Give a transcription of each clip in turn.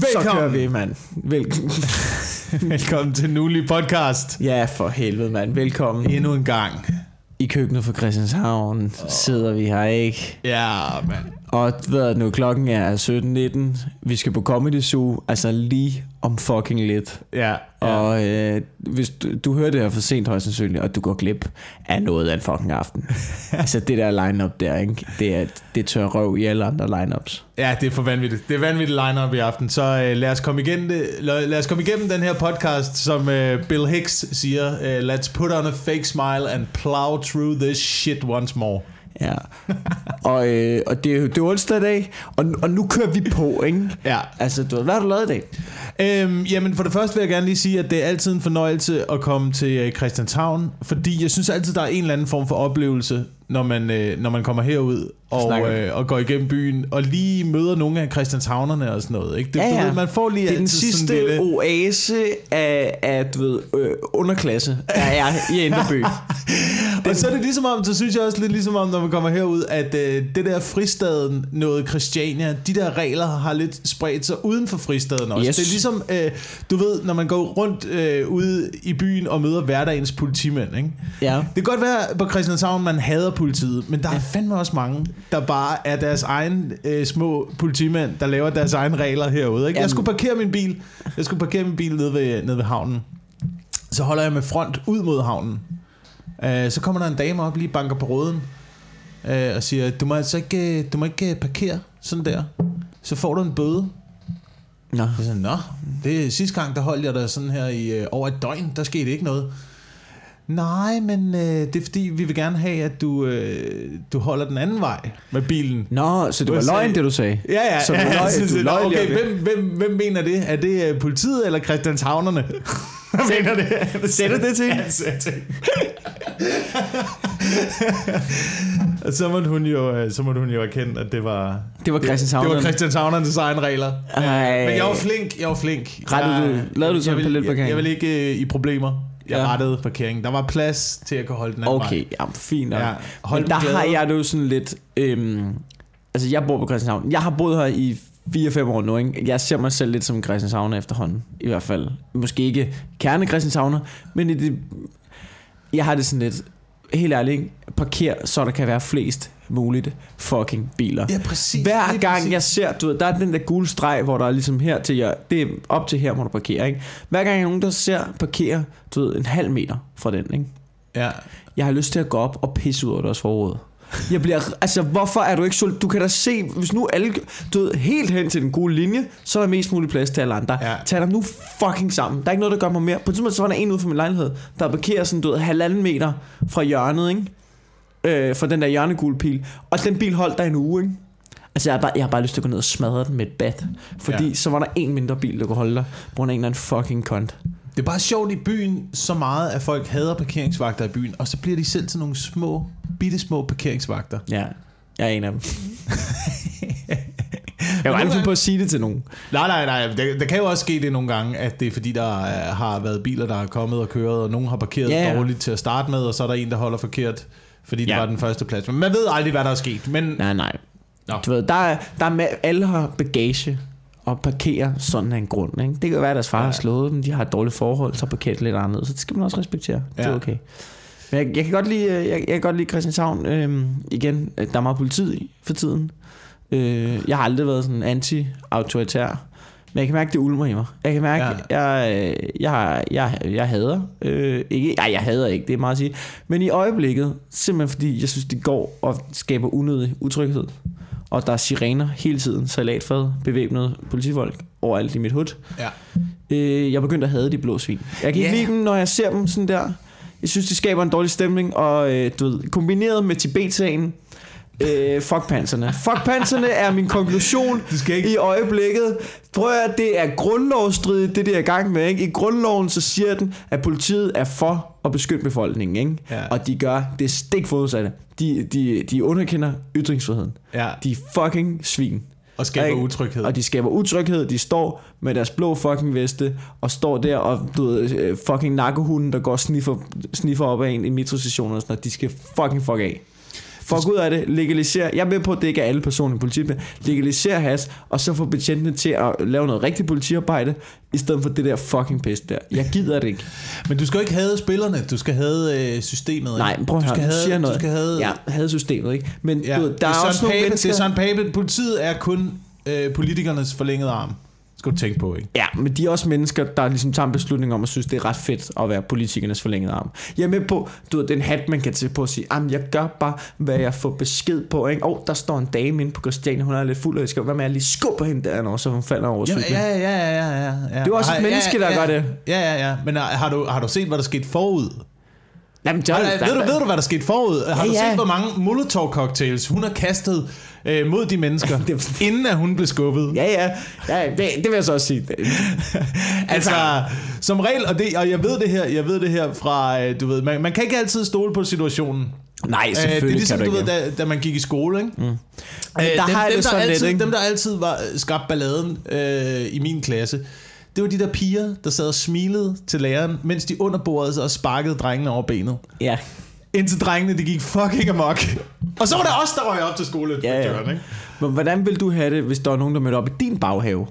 Velkommen. Så kører vi, mand. Vel- Velkommen til Nuli Podcast. ja, for helvede, mand. Velkommen. Endnu en gang. I køkkenet for Christianshavn oh. sidder vi her, ikke? Ja, mand. Og hvad nu, klokken er 17.19. Vi skal på Comedy Zoo, altså lige om fucking lidt. Ja, ja. Og øh, hvis du, du hører det her for sent højst sandsynligt, og du går glip af noget af en fucking aften. altså det der line-up der, ikke? Det er, det tør røv i alle andre line-ups. ja, det er for vanvittigt. Det er vanvittigt line-up i aften. Så øh, lad, os komme igennem det, lad, lad os komme igennem den her podcast, som øh, Bill Hicks siger. Øh, Let's put on a fake smile and plow through this shit once more. Ja. og, øh, og det, er det er onsdag i dag, og, og nu kører vi på, ikke? Ja. Altså, du hvad har du lavet i dag? Øhm, jamen for det første vil jeg gerne lige sige, at det er altid en fornøjelse at komme til øh, Christianshavn, fordi jeg synes altid, der er en eller anden form for oplevelse, når man, øh, når man kommer herud og, øh, og går igennem byen, og lige møder nogle af Christianshavnerne og sådan noget. Ikke? Det, Ja, Du ja. ved, man får lige Det er den sidste lille... oase af, af du ved, øh, underklasse, der er i Indreby. Og så er det ligesom om, så synes jeg også lidt ligesom om, når man kommer herud, at øh, det der fristaden, noget Christiania, de der regler har lidt spredt sig uden for fristaden også. Yes. Det er ligesom, øh, du ved, når man går rundt øh, ude i byen og møder hverdagens politimænd, ikke? Ja. Det kan godt være på Christianshavn, man hader politiet, men der er fandme også mange, der bare er deres egen øh, små politimænd, der laver deres egne regler herude. Ikke? Jeg skulle parkere min bil. Jeg skulle parkere min bil nede ved, nede ved havnen. Så holder jeg med front ud mod havnen. Øh, så kommer der en dame op, lige banker på ruden, øh, og siger, du må altså ikke, øh, du må ikke øh, parkere sådan der. Så får du en bøde. Nå. Siger, nå, det er sidste gang, der holdt jeg der sådan her i øh, over et døgn, der skete ikke noget. Nej, men øh, det er fordi, vi vil gerne have, at du, øh, du holder den anden vej med bilen. Nå, så det var løgn, det du sagde? Ja, ja. Så ja, løj- så- du lige okay, hvem, hvem, hvem mener det? Er det øh, politiet eller Christianshavnerne? Mener det? Du det til? Ja, jeg til hende. Og så måtte hun jo, øh, så måtte hun jo erkende, at det var... Det var Christianshavn. Det var Christianshavnernes egen regler. Ej. Men jeg var flink, jeg var flink. Rettede jeg, du- lavede du så jeg en parallelparkering? Jeg, jeg vil ikke øh, i problemer. Jeg Ja. rettede parkeringen. Der var plads til at kunne holde den anden vej. Okay, jamen, fint nok. Ja, Men der dem har jeg det jo sådan lidt... Øhm, altså, jeg bor på Christianshavn. Jeg har boet her i 4-5 år nu, ikke? Jeg ser mig selv lidt som Christianshavner efterhånden. I hvert fald. Måske ikke kerne Christianshavner, men i det, jeg har det sådan lidt... Helt ærligt, ikke? parker, så der kan være flest muligt fucking biler. Ja, præcis. Hver gang præcis. jeg ser, du ved, der er den der gule streg, hvor der er ligesom her til jer, det er op til her, må du parkere, ikke? Hver gang jeg er nogen, der ser parkere, du ved, en halv meter fra den, ikke? Ja. Jeg har lyst til at gå op og pisse ud over deres forråd. Jeg bliver, altså hvorfor er du ikke så, du kan da se, hvis nu alle, du ved, helt hen til den gule linje, så er der mest mulig plads til alle andre. Ja. Tag dig nu fucking sammen. Der er ikke noget, der gør mig mere. På et tidspunkt, så var der en ude for min lejlighed, der parkerer sådan, du ved, halvanden meter fra hjørnet, ikke? Øh, fra den der hjørnegule pil. Og den bil holdt der en uge, ikke? Altså, jeg har, bare, jeg har bare lyst til at gå ned og smadre den med et bat. Fordi Ja. så var der en mindre bil, der kunne holde dig, på grund af en eller anden fucking kont. Det er bare sjovt i byen, så meget at folk hader parkeringsvagter i byen, og så bliver de selv til nogle små, bitte små parkeringsvagter. Ja, jeg er en af dem. jeg var aldrig finde på at sige det til nogen. Nej, nej, nej. Der, der kan jo også ske det nogle gange, at det er fordi, der øh, har været biler, der har kommet og kørt, og nogen har parkeret Ja, ja. dårligt til at starte med, og så er der en, der holder forkert, fordi det Ja. var den første plads. Men man ved aldrig, hvad der er sket. Men Nej, nej. Nå. Du ved, der er, der er med, alle har bagage og parkerer sådan af en grund. Ikke? Det kan være, at deres far Ja. har slået dem, de har et dårligt forhold, så parkerer lidt anderledes. Så det skal man også respektere. Det Ja. er okay. Men jeg, jeg, kan godt lide, øh, jeg, jeg kan godt lide Christianshavn. Øhm, igen, der er meget politi for tiden. Øh, jeg har aldrig været sådan anti-autoritær. Men jeg kan mærke, det ulmer i mig. Jeg kan mærke, Ja. jeg, øh, jeg, jeg, jeg hader. Øh, ikke, nej, jeg hader ikke, det er meget at sige. Men i øjeblikket, simpelthen fordi jeg synes, det går og skaber unødig utryghed. Og der er sirener hele tiden, salatfad, bevæbnede politifolk overalt i mit hud. ja. Øh, jeg begyndte at hade de blå svin. Jeg kan ikke Ja. lide dem, når jeg ser dem sådan der. Jeg synes, det skaber en dårlig stemning, og øh, du ved, kombineret med Tibet-sagen, øh, fuck panserne. Fuck panserne er min konklusion Du skal ikke... i øjeblikket. Prøv at det er grundlovsstridigt, det der er i gang med. Ikke? I grundloven så siger den, at politiet er for at beskytte befolkningen. Ikke? Ja. Og de gør det stik modsatte. De, de, de underkender ytringsfriheden. Ja, De er fucking svin. og skaber Ikke? utryghed. Og de skaber utryghed. De står med deres blå fucking veste og står der og du ved, øh, fucking narkohunden, der går og sniffer, sniffer op af en i metrostationen og sådan noget. De skal fucking fuck af. Fuck ud af det, legaliser. Jeg er med på, at det ikke er alle personer i politiet, men legaliser has, og så få betjentene til at lave noget rigtigt politiarbejde, i stedet for det der fucking pis der. Jeg gider det ikke. Men du skal jo ikke have spillerne, du skal have øh, systemet. ikke? Nej, prøv at du skal have, siger noget. Du skal have, Ja, havde systemet, ikke? Men ja. du, ved, det der er, Søren også nogle mennesker... Det er Søren Pape. Politiet er kun øh, politikernes forlængede arm. Skal du tænke på, ikke? Ja, men de er også mennesker, der ligesom tager en beslutning om at synes, det er ret fedt at være politikernes forlængede arm. Jeg er med på, du ved, den hat, man kan tage på og sige, jamen jeg gør bare, hvad jeg får besked på, ikke? Og der står en dame inde på Christiania, hun er lidt fuld, og jeg skal være med at lige skubbe hende der, når så hun falder over cyklen. ja, ja, ja, ja, ja, ja. Det er også et menneske, der ja, gør det. Ja, ja, ja. Men har, har, du, har du set, hvad der skete forud? Jamen, der, Har, ved, du, ved du, hvad der skete forud? Har Ja, du ja. set, hvor mange Molotov-cocktails hun har kastet øh, mod de mennesker, Det- inden at hun blev skubbet? Ja, ja, ja det, det vil jeg så også sige. Altså, som regel, og, det, og jeg ved det her, jeg ved det her fra, øh, du ved, man, man kan ikke altid stole på situationen. Nej, Øh, det selvfølgelig er ligesom, kan du du ved, da, da man gik i skole, ikke? Mm. Men der har jeg dem, der lidt, altid, ikke? dem, der altid var skabt balladen øh, i min klasse, det var de der piger, der sad og smilede til læreren, mens de under bordet så sparkede drengene over benet. Ja. Indtil drengene, de gik fucking amok. Og så var der os, der røg op til skoleinspektøren, Ja, ja. ikke? Men hvordan vil du have det, hvis der var nogen, der mødte op i din baghave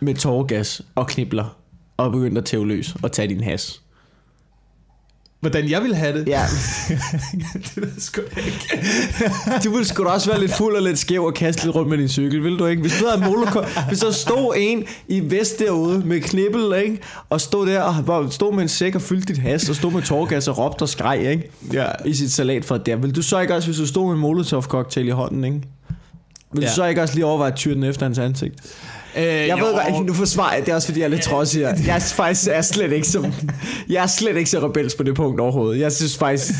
med tårgas og knibler og begyndte at tæve løs og tage din has? Hvordan jeg ville have det? Ja, det ved jeg sgu ikke. du ville sgu da også være lidt fuld og lidt skæv og kaste lidt rundt med din cykel, vil du ikke? Hvis du havde moloko, hvis der stod en i vest derude med knibbel, ikke? Og stod der og stod med en sæk og fyldte dit has og stod med tårgas og råbte og skreg, ikke? Ja. I sit salat for der. Vil du så ikke også, hvis du stod med en molotov cocktail i hånden, ikke? Vil Ja. du så ikke også lige overveje at tyre den efter hans ansigt? Øh, Jeg jo, ved godt, nu forsvarer jeg, det er også fordi, jeg er lidt trodsig her. Jeg er faktisk er slet ikke som, jeg er slet ikke så rebels på det punkt overhovedet. Jeg synes faktisk,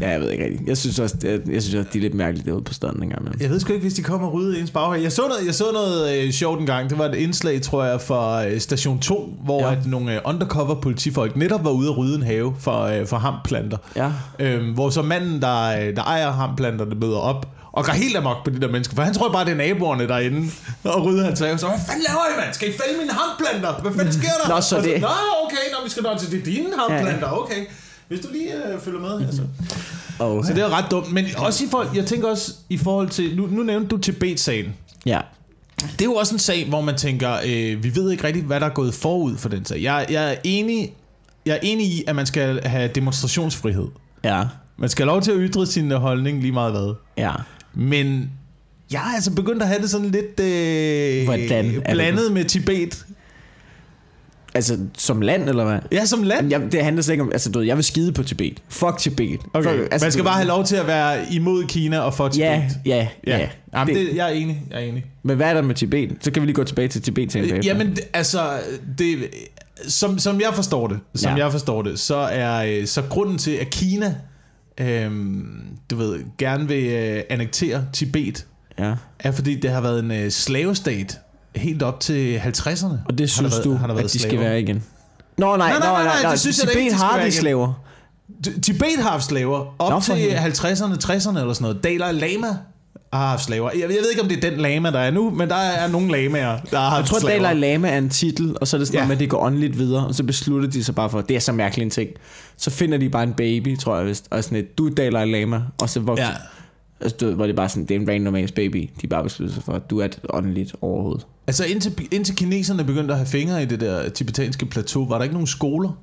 ja, jeg ved ikke rigtigt. Jeg synes også, jeg, jeg synes også, de er lidt mærkelige derude på standen engang. Men. Jeg ved sgu ikke, hvis de kommer og rydder ens baghave. Jeg så noget, jeg så noget øh, sjovt en gang. Det var et indslag, tror jeg, fra øh, Station 2, hvor Ja. ja. at nogle øh, undercover politifolk netop var ude at rydde en have for, øh, for hamplanter. Ja. Øhm, hvor så manden, der, øh, der ejer hamplanterne, møder op og går helt amok på de der mennesker. For han tror bare, det er naboerne derinde og rydder hans have. Så hvad fanden laver I, mand? Skal I fælde mine hamplanter? Hvad fanden sker der? Nå, så det- Nå, okay, nå, vi skal nå til det dine hamplanter. Okay. Hvis du lige øh, følger med. Altså. Oh, Så det er ret dumt. Men også i forhold, jeg tænker også i forhold til, nu, nu nævnte du Tibet-sagen. ja. Det er jo også en sag, hvor man tænker, øh, vi ved ikke rigtigt, hvad der er gået forud for den sag. Jeg, jeg, er enig, jeg er enig i, at man skal have demonstrationsfrihed. Ja. Man skal have lov til at ytre sin holdning lige meget hvad. Ja. Men jeg er altså begyndt at have det sådan lidt øh, Hvordan det blandet med Tibet. Altså, som land, eller hvad? Ja, som land. Jamen, jeg, det handler slet ikke om, altså du ved, jeg vil skide på Tibet. Fuck Tibet. Okay. Fuck, Altså, man skal bare have lov til at være imod Kina og for Tibet. Ja, ja, ja. ja. Jamen, Det- det, jeg er enig. Jeg er enig. Men hvad er der med Tibet? Så kan vi lige gå tilbage til Tibet til Øh, Jamen, altså, det, som, som jeg forstår det, som Ja. ja. jeg forstår det, så er øh, så grunden til, at Kina, øhm, du ved, gerne vil øh, annektere Tibet, Ja. er fordi det har været en øh, slavestat helt op til 50'erne. Og det synes været- du, har der været at de skal slaver. være igen? Nå, nej, Nej, nej, nå, nej, nej, nej, det synes jeg Tibet ikke, de skal har de slaver. Tibet har haft slaver op Nå, til helvede. 50'erne, 60'erne eller sådan noget. Dalai Lama har haft slaver. Jeg, jeg ved ikke, om det er den lama, der er nu, men der er nogle lamaer, der har Jeg haft tror, slaver. Dalai Lama er en titel, og så er det sådan Ja. noget med, at det går åndeligt videre, og så beslutter de sig bare for, det er så mærkelig en ting. Så finder de bare en baby, tror jeg vist, og sådan et, du er Dalai Lama, og så vokser, Ja. altså, du, hvor det er bare sådan, det er en random ass baby, de bare beslutter sig for, at du er et åndeligt overhovedet. Altså indtil, indtil kineserne begyndte at have fingre i det der tibetanske plateau, var der ikke nogen skoler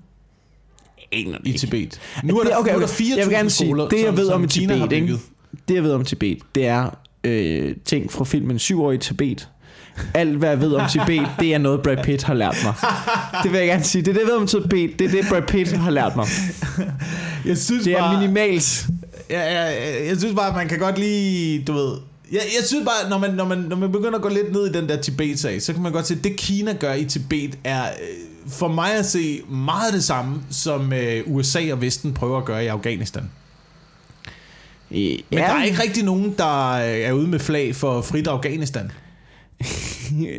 i Tibet. Nu er der, Det- okay, okay. Nu er der 4.000 jeg vil gerne sige, skoler, det jeg ved om Kina har Tibet, ikke? Det jeg ved om Tibet, det er øh, ting fra filmen 7 år i Tibet. Alt hvad jeg ved om Tibet, det er noget Brad Pitt har lært mig. Det vil jeg gerne sige. Det er det jeg ved om Tibet, det er det Brad Pitt har lært mig. Jeg synes Det er bare, minimalt. Ja, ja, ja, jeg synes bare, at man kan godt lige, du ved... Jeg, jeg synes bare, når man, når, man, når man begynder at gå lidt ned i den der Tibet-sag, så kan man godt se, at det Kina gør i Tibet er øh, for mig at se meget det samme, som øh, USA og Vesten prøver at gøre i Afghanistan. Men Men ja. der er ikke rigtig nogen, der øh, er ude med flag for frit Afghanistan.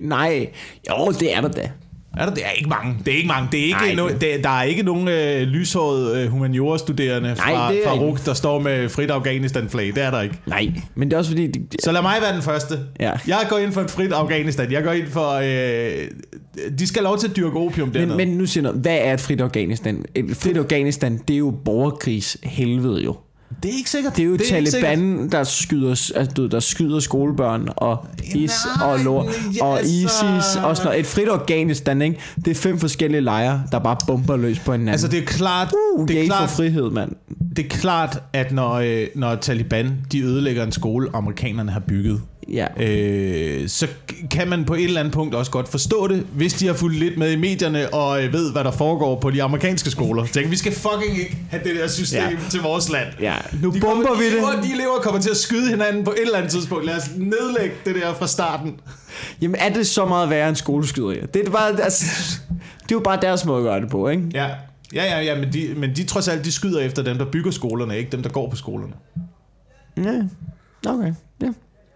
Nej, jo, det er der da. Er der? Det er ikke mange. Det er ikke mange. Det er ikke Nej, no, det- det, der er ikke nogen øh, lyshårede øh, humaniora-studerende fra, det fra. RUK, der står med frit Afghanistan-flag. Det er der ikke. Nej, men det er også fordi... De, de, Så lad mig være den første. Ja. Jeg går ind for et frit Afghanistan. Jeg går ind for... Øh, de skal lov til at dyrke opium dernede. men, men nu siger noget. Hvad er et frit Afghanistan? Et frit Afghanistan, det er jo borgerkrigs helvede jo. Det er ikke sikkert. Det er jo det er Taliban, der skyder, altså, du der skyder skolebørn, og is Nej, og, lor, ja, og ISIS, og sådan noget. Et frit Afghanistan, ikke? Det er fem forskellige lejre, der bare bomber løs på hinanden. Altså, det er klart, uh, det er gay for klart, frihed, mand. det er klart at når, øh, når Taliban de ødelægger en skole, amerikanerne har bygget, Ja. øh, så kan man på et eller andet punkt også godt forstå det, hvis de har fulgt lidt med i medierne og øh, ved, hvad der foregår på de amerikanske skoler. Så tænker, vi skal fucking ikke have det der system Ja. til vores land. Ja, nu De bomber kommer, vi de elever, det. De elever kommer til at skyde hinanden på et eller andet tidspunkt. Lad os nedlægge det der fra starten. Jamen, er det så meget værre end skoleskyderier? Det er, bare, altså, det er jo bare deres måde at gøre det på, ikke? Ja, ja, ja, ja men, de, men de trods alt, de skyder efter dem, der bygger skolerne, ikke dem, der går på skolerne. Ja, okay. Ja,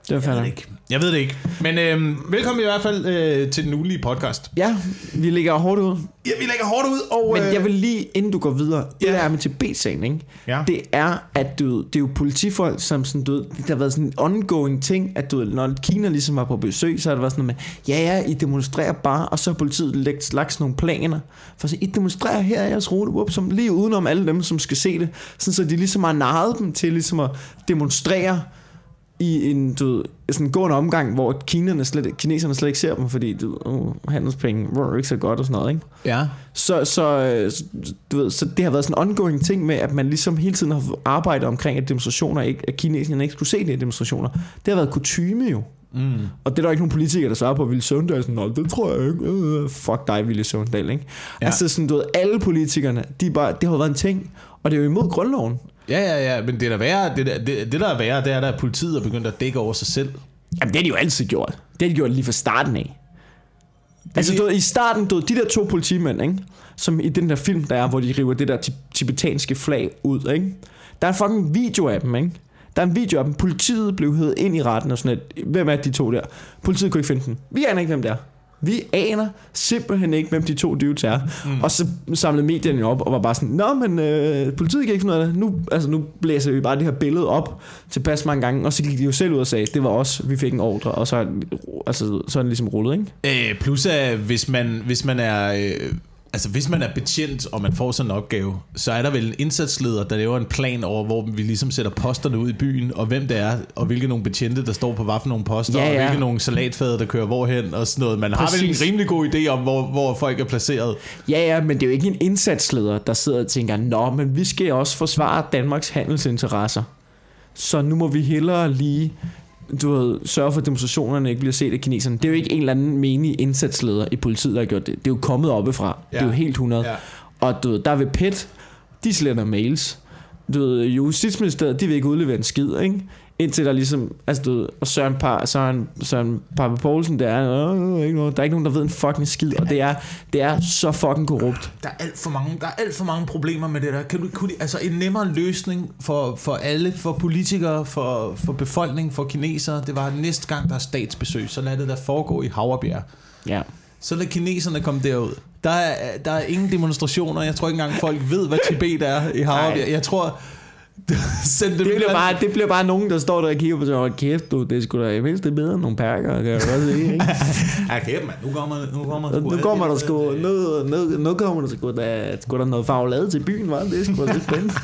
det var Jeg ved det ikke. Jeg ved det ikke. Men øhm, velkommen i hvert fald øh, til den ugelige podcast. Ja, vi ligger hårdt ud. Ja, vi lægger hårdt ud, og... Men øh, jeg vil lige, inden du går videre, det Ja. der er med Tibet-sagen, ikke? Ja. det er, at du, det er jo politifolk, som sådan, du, ved, der har været sådan en ongoing ting, at du, når Kina ligesom var på besøg, så har det været sådan noget med, ja ja, I demonstrerer bare, og så har politiet lagt, lagt nogle planer, for sige, I demonstrerer her i jeres rute, whoop, som lige udenom alle dem, som skal se det, sådan så de ligesom har narret dem til ligesom at demonstrere i en du ved, sådan en gående omgang, hvor kinerne slet, kineserne slet ikke ser dem, fordi du, oh, handelspenge var ikke så godt og sådan noget, ikke? Ja. Så, så, øh, du ved, så det har været sådan en ongoing ting med, at man ligesom hele tiden har arbejdet omkring, at demonstrationer ikke, at kineserne ikke skulle se de demonstrationer. Det har været kutyme jo. Mm. Og det er der ikke nogen politikere, der svarer på, Ville Søvndal sådan, Nå, det tror jeg ikke. Øh, fuck dig, Ville Søvndal, ikke? Ja. Altså sådan, du ved, alle politikerne, de bare, det har været en ting, og det er jo imod grundloven. Ja, ja, ja, men det der, værre, det, der, det, det der er værre, det er, at politiet er begyndt at dække over sig selv. Jamen, det har de jo altid gjort. Det har de gjort lige fra starten af. Altså, du ved, i starten, du de der to politimænd, ikke? Som i den der film, der er, hvor de river det der tib- tibetanske flag ud, ikke? Der er en fucking video af dem, ikke? Der er en video af dem. Politiet blev hævet ind i retten og sådan et. Hvem er de to der? Politiet kunne ikke finde dem. Vi aner ikke, hvem det er. Vi aner simpelthen ikke, hvem de to dudes er. Mm. Og så samlede medierne op og var bare sådan, Nå, men øh, politiet kan ikke finde ud af det. Nu, altså, nu blæser vi bare det her billede op tilpas mange gange. Og så gik de jo selv ud og sagde, det var os, vi fik en ordre. Og så, altså, så er den ligesom rullet, ikke? Øh, plus at hvis man, hvis man er... Øh, altså hvis man er betjent, og man får sådan en opgave, så er der vel en indsatsleder, der laver en plan over, hvor vi ligesom sætter posterne ud i byen, og hvem det er, og hvilke nogle betjente, der står på hvad for nogle poster, Ja, og ja. hvilke nogle salatfader, der kører hvorhen, og sådan noget. Man har vel Præcis. en rimelig god idé om, hvor, hvor folk er placeret. Ja, ja, men det er jo ikke en indsatsleder, der sidder og tænker, Nå, men vi skal også forsvare Danmarks handelsinteresser. Så nu må vi hellere lige du ved, sørge for, at demonstrationerne ikke bliver set af kineserne. Det er jo ikke en eller anden menig indsatsleder i politiet, der har gjort det. Det er jo kommet oppefra. Ja. Det er jo helt 100. Ja. Og du ved, der vil PET, de sletter mails. Du ved, Justitsministeriet, de vil ikke udlevere en skid, ikke? Indtil der ligesom, altså du ved, og Søren, Par, Søren, Søren Pape Poulsen, der er, øh, ikke noget, der er ikke nogen, der ved en fucking skid, og det er, det er så fucking korrupt. Der er alt for mange, der er alt for mange problemer med det der. Kan du, kunne altså en nemmere løsning for, for alle, for politikere, for, for befolkning, for kinesere, det var næste gang, der er statsbesøg, så lad det der foregå i Havrebjerg. Ja. Så lad kineserne komme derud. Der er, der er ingen demonstrationer. Jeg tror ikke engang, folk ved, hvad Tibet er i Havrebjerg. Jeg tror... Dem Det et bliver, bare, det bliver bare nogen, der står der og kigger på sig, og kæft du, det er sgu da i mindst er bedre end nogle perker, kan jeg godt se, ikke? Ja, kæft, mand. Nu kommer, nu kommer, Nu, nu kommer der sgu, nu, nu, nu kommer der sgu da, sgu da noget farvelade til byen, var det er sgu da lidt spændende.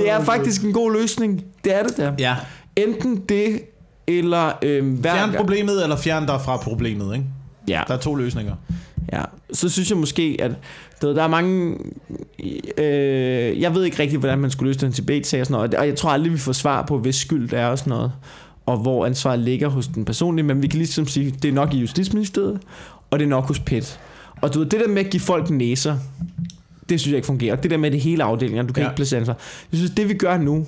det er faktisk en god løsning. Det er det der. Ja. Enten det, eller øhm, hver Fjern problemet, eller fjern dig fra problemet, ikke? Ja. Der er to løsninger. Så synes jeg måske, at ved, der er mange... Øh, jeg ved ikke rigtig, hvordan man skulle løse den Tibet-sag og sådan noget, og jeg tror aldrig, vi får svar på, hvis skyld det er og sådan noget, og hvor ansvaret ligger hos den personlige, men vi kan ligesom sige, det er nok i Justitsministeriet, og det er nok hos PET. Og du ved, det der med at give folk næser, det synes jeg ikke fungerer. Det der med det hele afdelinger, du kan ja. ikke placere ansvar. Jeg synes, det vi gør nu,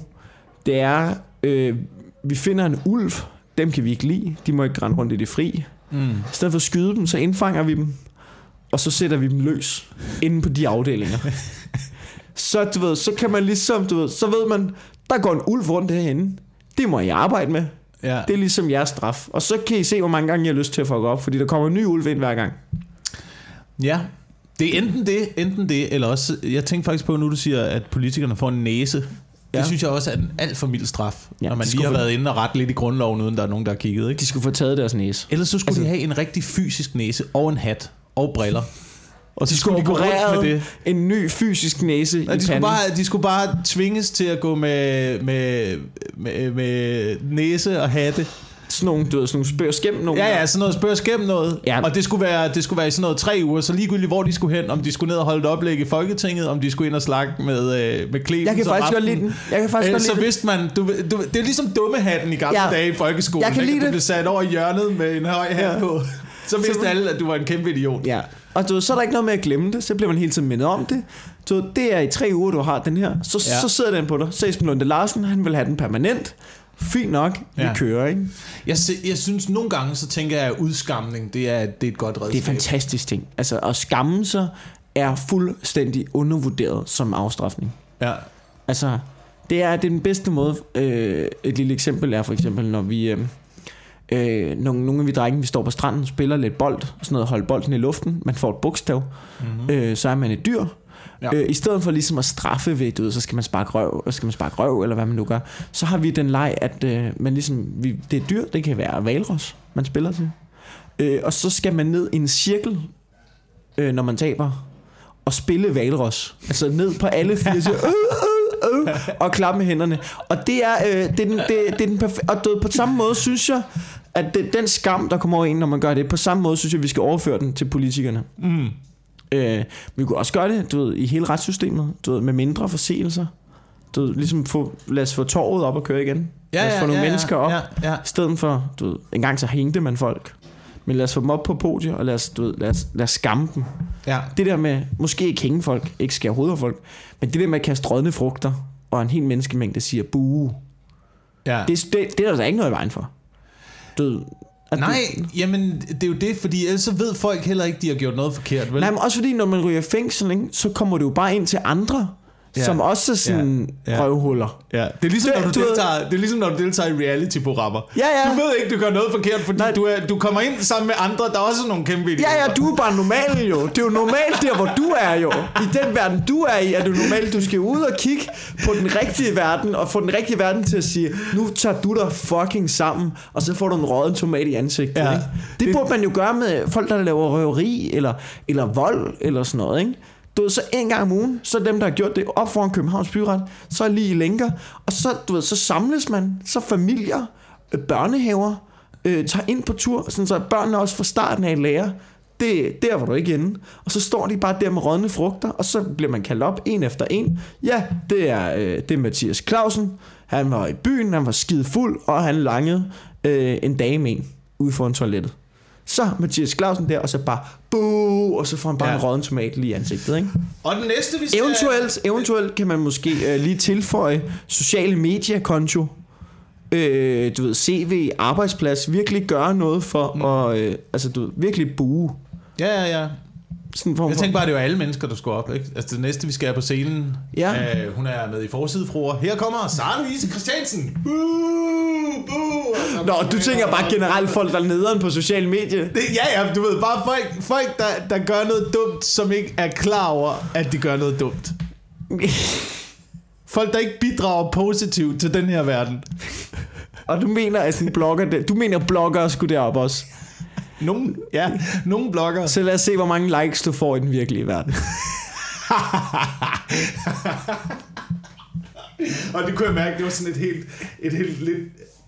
det er, øh, vi finder en ulv, dem kan vi ikke lide, de må ikke rende rundt i det fri. Mm. I stedet for at skyde dem, så indfanger vi dem, og så sætter vi dem løs inde på de afdelinger. så, du ved, så kan man ligesom, du ved, så ved man, der går en ulv rundt herinde. Det må jeg arbejde med. Ja. Det er ligesom jeres straf. Og så kan I se, hvor mange gange jeg har lyst til at fuck op, fordi der kommer en ny ulv ind hver gang. Ja, det er enten det, enten det, eller også, jeg tænker faktisk på, nu du siger, at politikerne får en næse. Det Ja. synes jeg også er en alt for mild straf, Ja, når man lige har få- været inde og ret lidt i grundloven, uden der er nogen, der har kigget. Ikke? De skulle få taget deres næse. Ellers så skulle altså, de have en rigtig fysisk næse, og en hat, og briller. Og så De skulle de gå rundt med det. en ny fysisk næse Nej, i de, skulle bare, de skulle bare tvinges til at gå med, med, med, med næse og hatte. Sådan nogle, du ved, sådan nogle spørg skæm nogle. Ja, ja, sådan noget spørg skæm noget. Ja. Og det skulle, være, det skulle være i sådan noget tre uger, så ligegyldigt hvor de skulle hen, om de skulle ned og holde et oplæg i Folketinget, om de skulle ind og snakke med, øh, med Clemens Jeg kan faktisk godt lide den. Jeg kan faktisk Øh, godt så lide den. vidste man, du, du, det er ligesom dummehatten i gamle Ja. dage i folkeskolen. Jeg kan lide Du det. blev sat over i hjørnet med en høj hat Ja. på. Så vidste alle, at du var en kæmpe idiot. Ja. Og du så er der ikke noget med at glemme det, så bliver man hele tiden mindet om det. Ved, det er i tre uger, du har den her. Så, ja. Så sidder den på dig. Så Esben Lunde Larsen, han vil have den permanent. Fint nok, vi Ja. kører, ikke? Jeg, jeg synes nogle gange, så tænker jeg, at udskamning, det er, det er et godt redskab. Det er fantastisk ting. Altså, at skamme sig er fuldstændig undervurderet som afstraffning. Ja. Altså, det er, det er den bedste måde. Øh, et lille eksempel er for eksempel, når vi... Øh, øh, nogle, nogle af vi drenge, vi står på stranden, spiller lidt bold, og sådan noget, holde bolden i luften, man får et bogstav, mm-hmm. øh, så er man et dyr. Ja. Øh, I stedet for ligesom at straffe ved, du ved, så skal man sparke røv, og skal man sparke røv, eller hvad man nu gør, så har vi den leg, at øh, man ligesom, vi, det er dyr, det kan være valros, man spiller til. Øh, og så skal man ned i en cirkel, øh, når man taber, og spille valros. Altså ned på alle fire, så, øh, øh, øh, og klappe med hænderne. Og det er, øh, det er den, det, det er den perfe- og du på samme måde synes jeg, at det, den skam, der kommer over en, når man gør det, på samme måde synes jeg, vi skal overføre den til politikerne. Mm. Øh, vi kunne også gøre det, du ved, i hele retssystemet, du ved, med mindre forseelser. Du ved, ligesom få, lad os få torvet op og køre igen. lad os få nogle mennesker op. Ja, ja. I stedet for, du ved, en gang så hængte man folk. Men lad os få dem op på podiet, og lad os, du ved, lad os, lad os skamme dem. ja. Det der med, måske ikke hænge folk, ikke skære hovedet af folk, men det der med at kaste rådne frugter, og en hel menneskemængde siger buh, ja. det, det, det er der da ikke noget i vejen for. Ved, at Nej, Du, jamen det er jo det, fordi ellers så ved folk heller ikke, de har gjort noget forkert, vel? nej, men også fordi, når man ryger i fængsel, ikke, så kommer du jo bare ind til andre, ja. Som også sådan Ja. ja. Røvhuller. Ja, det er ligesom, Det- når du, du ved- deltager, det er ligesom, når du deltager i reality-programmer. Ja, ja. Du ved ikke, du gør noget forkert, fordi Nej. du, er, du kommer ind sammen med andre, der er også nogle kæmpe idioter. Ja, ja, du er bare normal jo. Det er jo normalt der, hvor du er jo. I den verden, du er i, er det normalt, du skal ud og kigge på den rigtige verden, og få den rigtige verden til at sige, nu tager du dig fucking sammen, og så får du en råden tomat i ansigtet. Ja. Ikke? Det, det burde man jo gøre med folk, der laver røveri, eller, eller vold, eller sådan noget, ikke? Du ved, så en gang om ugen, så dem, der har gjort det op foran Københavns Byret, så er lige i lænker, og så, du ved, så samles man, så familier, øh, børnehaver, øh, tager ind på tur, sådan så børnene også fra starten af lærer, det, der var du ikke inde. Og så står de bare der med rådne frugter, og så bliver man kaldt op en efter en. Ja, det er, øh, det er Mathias Clausen. Han var i byen, han var skide fuld, og han langede øh, en dame en ude foran toilettet. Så Mathias Clausen der, og så bare boo, og så får han bare ja. En rådden tomat lige i ansigtet, ikke? Og den næste, vi skal... Eventuelt, eventuelt kan man måske øh, lige tilføje sociale mediekonto. Øh, du ved, CV, arbejdsplads, virkelig gøre noget for mm. at, øh, altså du ved, virkelig bue. Ja, ja, ja. Sådan form Jeg tænker bare, det er jo alle mennesker, der skal op, ikke? Altså det næste, vi skal have på scenen, Ja. øh, hun er med i forsidefruer. Her kommer Sara Louise Christiansen. Så- Nå, du tænker bare generelt folk, der er nederen på sociale medier. Det, ja, ja, du ved, bare folk, folk der, der gør noget dumt, som ikke er klar over, at de gør noget dumt. Folk, der ikke bidrager positivt til den her verden. Og du mener, at sådan blogger, det- du mener, bloggere skulle derop også. Nogle, ja, nogle blogger. Så lad os se, hvor mange likes du får i den virkelige verden. Og det kunne jeg mærke, det var sådan et helt, et helt lidt,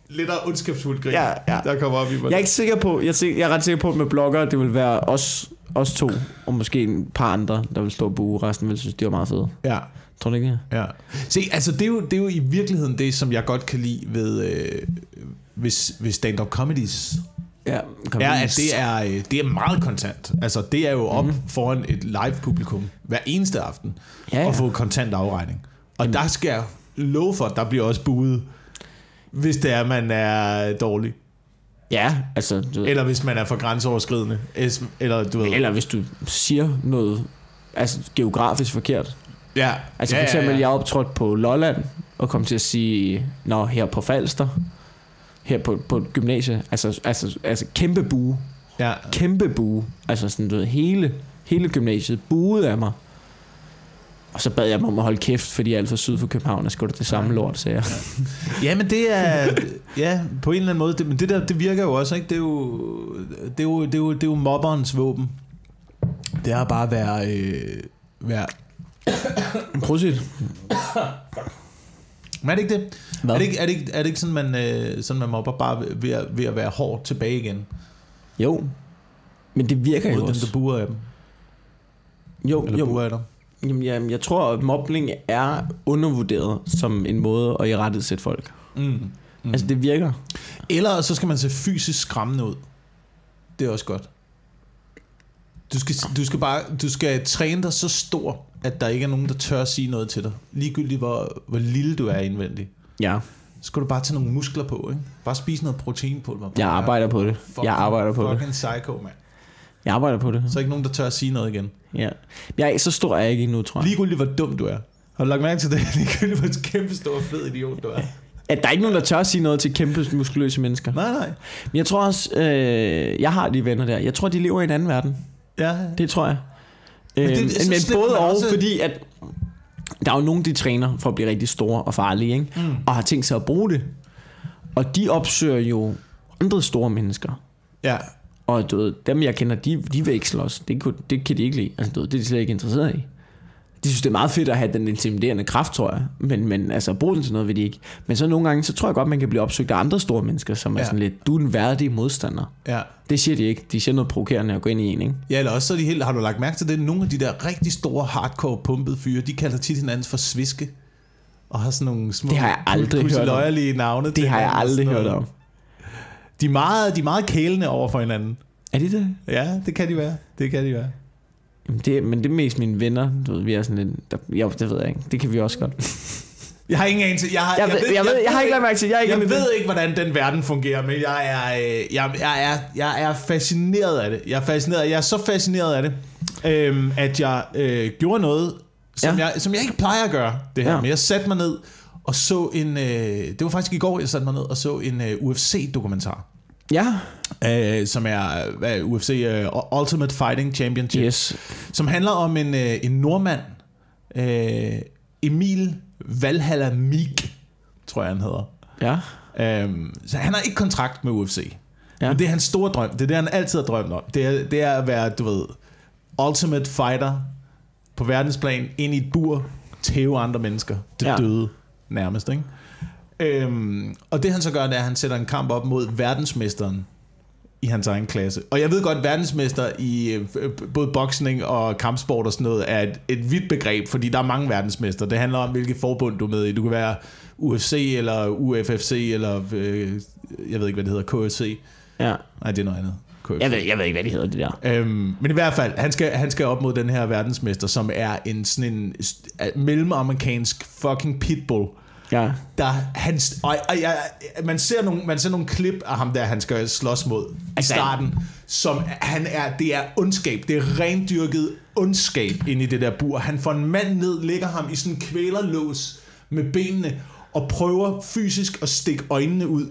lidt ondskabsfuldt grin, Ja, ja. der kommer op i mig. Jeg er ikke sikker på, jeg er, jeg er ret sikker på, at med bloggere, det vil være os, os to, og måske en par andre, der vil stå og bue. Resten vil synes, det var meget fedt. Ja. Tror du ikke? Ja. Se, altså det er, jo, det er jo i virkeligheden det, som jeg godt kan lide ved, øh, hvis, ved stand-up comedies. Ja, Er, at det er, øh, det er meget kontant. Altså det er jo op mm. foran et live publikum hver eneste aften Ja, ja. og få kontant afregning. Og Jamen. der skal jeg love for, at der bliver også buet, hvis det er, man er dårlig. Ja, altså... Du ved, Eller hvis man er for grænseoverskridende. Eller du ved... eller hvis du siger noget altså, geografisk forkert. Ja. Altså ja, for eksempel, ja, ja. jeg er optrådt på Lolland, og kom til at sige, nå, her på Falster, her på, på et gymnasie, altså, altså, altså kæmpe bue, Ja. kæmpe bue, altså sådan, du ved, hele, hele gymnasiet buede af mig. Og så bad jeg dem om at holde kæft, fordi jeg er alt for syd for København, og skulle det samme lort, sagde jeg. Ja, men det er... Ja, på en eller anden måde. Det, men det der, det virker jo også, ikke? Det er jo, det er jo, det er jo, det er jo mobberens våben. Det er bare at være... Øh, være Prosit. Men er det ikke det? Hvad? Er det ikke, er det ikke, er det ikke sådan, man, øh, sådan, man mobber bare ved, at- ved at være hård tilbage igen? Jo. Men det virker jo Mod dem, også. der buer af dem. Jo, Eller jo. buer af dig. Jamen, jeg, jeg tror, at mobning er undervurderet som en måde at i rettet sætte folk. Mm. Mm. Altså, det virker. Eller så skal man se fysisk skræmmende ud. Det er også godt. Du skal, du skal bare du skal træne dig så stor, at der ikke er nogen, der tør at sige noget til dig. Ligegyldigt hvor, hvor lille du er indvendigt. Ja, Så skal du bare tage nogle muskler på, ikke? Bare spise noget proteinpulver. jeg arbejder på det. Fucking- Jeg arbejder på det. Fucking psycho, mand. Jeg arbejder på det. Så er ikke nogen, der tør at sige noget igen. Ja. Jeg er, så stor er jeg ikke endnu, tror jeg. Ligegyldigt hvor dum du er. Har du lagt mærke til det? Ligegyldigt hvor kæmpe stor fed idiot du er. At der er ikke nogen, der tør at sige noget til kæmpe muskuløse mennesker. Nej, nej. Men jeg tror også, øh, jeg har de venner der. Jeg tror, de lever i en anden verden. Ja, Det tror jeg. Men det- øh, så men, både og, også- fordi at der er jo nogen, de træner for at blive rigtig store og farlige, ikke? Mm. og har tænkt sig at bruge det. Og de opsøger jo andre store mennesker. ja. Og du ved, dem jeg kender, de, de ikke slås. Det, kunne, det kan de ikke lide. Altså, du ved, det er de slet ikke interesseret i. De synes, det er meget fedt at have den intimiderende kraft, tror jeg. Men, men altså, bruge den til noget vil de ikke. Men så nogle gange, så tror jeg godt, man kan blive opsøgt af andre store mennesker, som ja. er sådan lidt, du er en værdig modstander. Ja. Det siger de ikke. De siger noget provokerende at gå ind i en, ikke? Ja, eller også så de helt, har du lagt mærke til det, nogle af de der rigtig store hardcore pumpede fyre, de kalder tit hinanden for sviske. Og har sådan nogle små Det har jeg aldrig hørt om. navne. Det har jeg aldrig hørt om. De er, meget, de er meget kælende over for hinanden. Er det det? Ja, det kan de være. Det kan de være. Jamen, det, men det er mest mine venner. Du ved, vi er sådan lidt... Der, jo, det ved jeg ikke. Det kan vi også godt. Jeg har ingen anelse. Jeg, har, Jeg, jeg, ved, jeg, ved, jeg har ikke lagt mærke til, jeg er ikke Jeg ved ikke, hvordan den verden fungerer, men jeg er, øh, jeg, jeg, er, jeg er fascineret af det. Jeg er fascineret. Jeg er så fascineret af det, øhm, at jeg øh, gjorde noget, som, Ja. jeg, som jeg ikke plejer at gøre. Det her. Ja. Men jeg satte mig ned og så en... Øh, det var faktisk i går, jeg satte mig ned og så en øh, UFC-dokumentar. Ja. Øh, som er hvad, UFC øh, Ultimate Fighting Championship. Yes. Som handler om en, øh, en nordmand, øh, Emil Valhalla Meek, tror jeg han hedder. Ja. Øhm, så han har ikke kontrakt med UFC. Ja. Men det er hans store drøm. Det er det, han altid har drømt om. Det er, det er at være, du ved, ultimate fighter på verdensplan, ind i et bur, tæve andre mennesker. Det ja. døde nærmest, ikke? Øhm, og det han så gør, det er, at han sætter en kamp op mod verdensmesteren i hans egen klasse. Og jeg ved godt, at verdensmester i øh, både boksning og kampsport og sådan noget er et, et vidt begreb, fordi der er mange verdensmester. Det handler om, hvilket forbund du er med i. Du kan være UFC eller UFFC eller øh, jeg ved ikke, hvad det hedder, KFC. Ja. Nej, det er noget andet. KFC. Jeg ved, jeg ved ikke, hvad de hedder, det der. Øhm, men i hvert fald, han skal, han skal op mod den her verdensmester, som er en sådan en mellemamerikansk fucking pitbull. Ja. Der, han, og, og jeg, man, ser nogle, man ser nogle klip af ham der, han skal slås mod i Altså, starten, som han er, det er ondskab, det er rendyrket ondskab ind i det der bur. Han får en mand ned, lægger ham i sådan en kvælerlås med benene, og prøver fysisk at stikke øjnene ud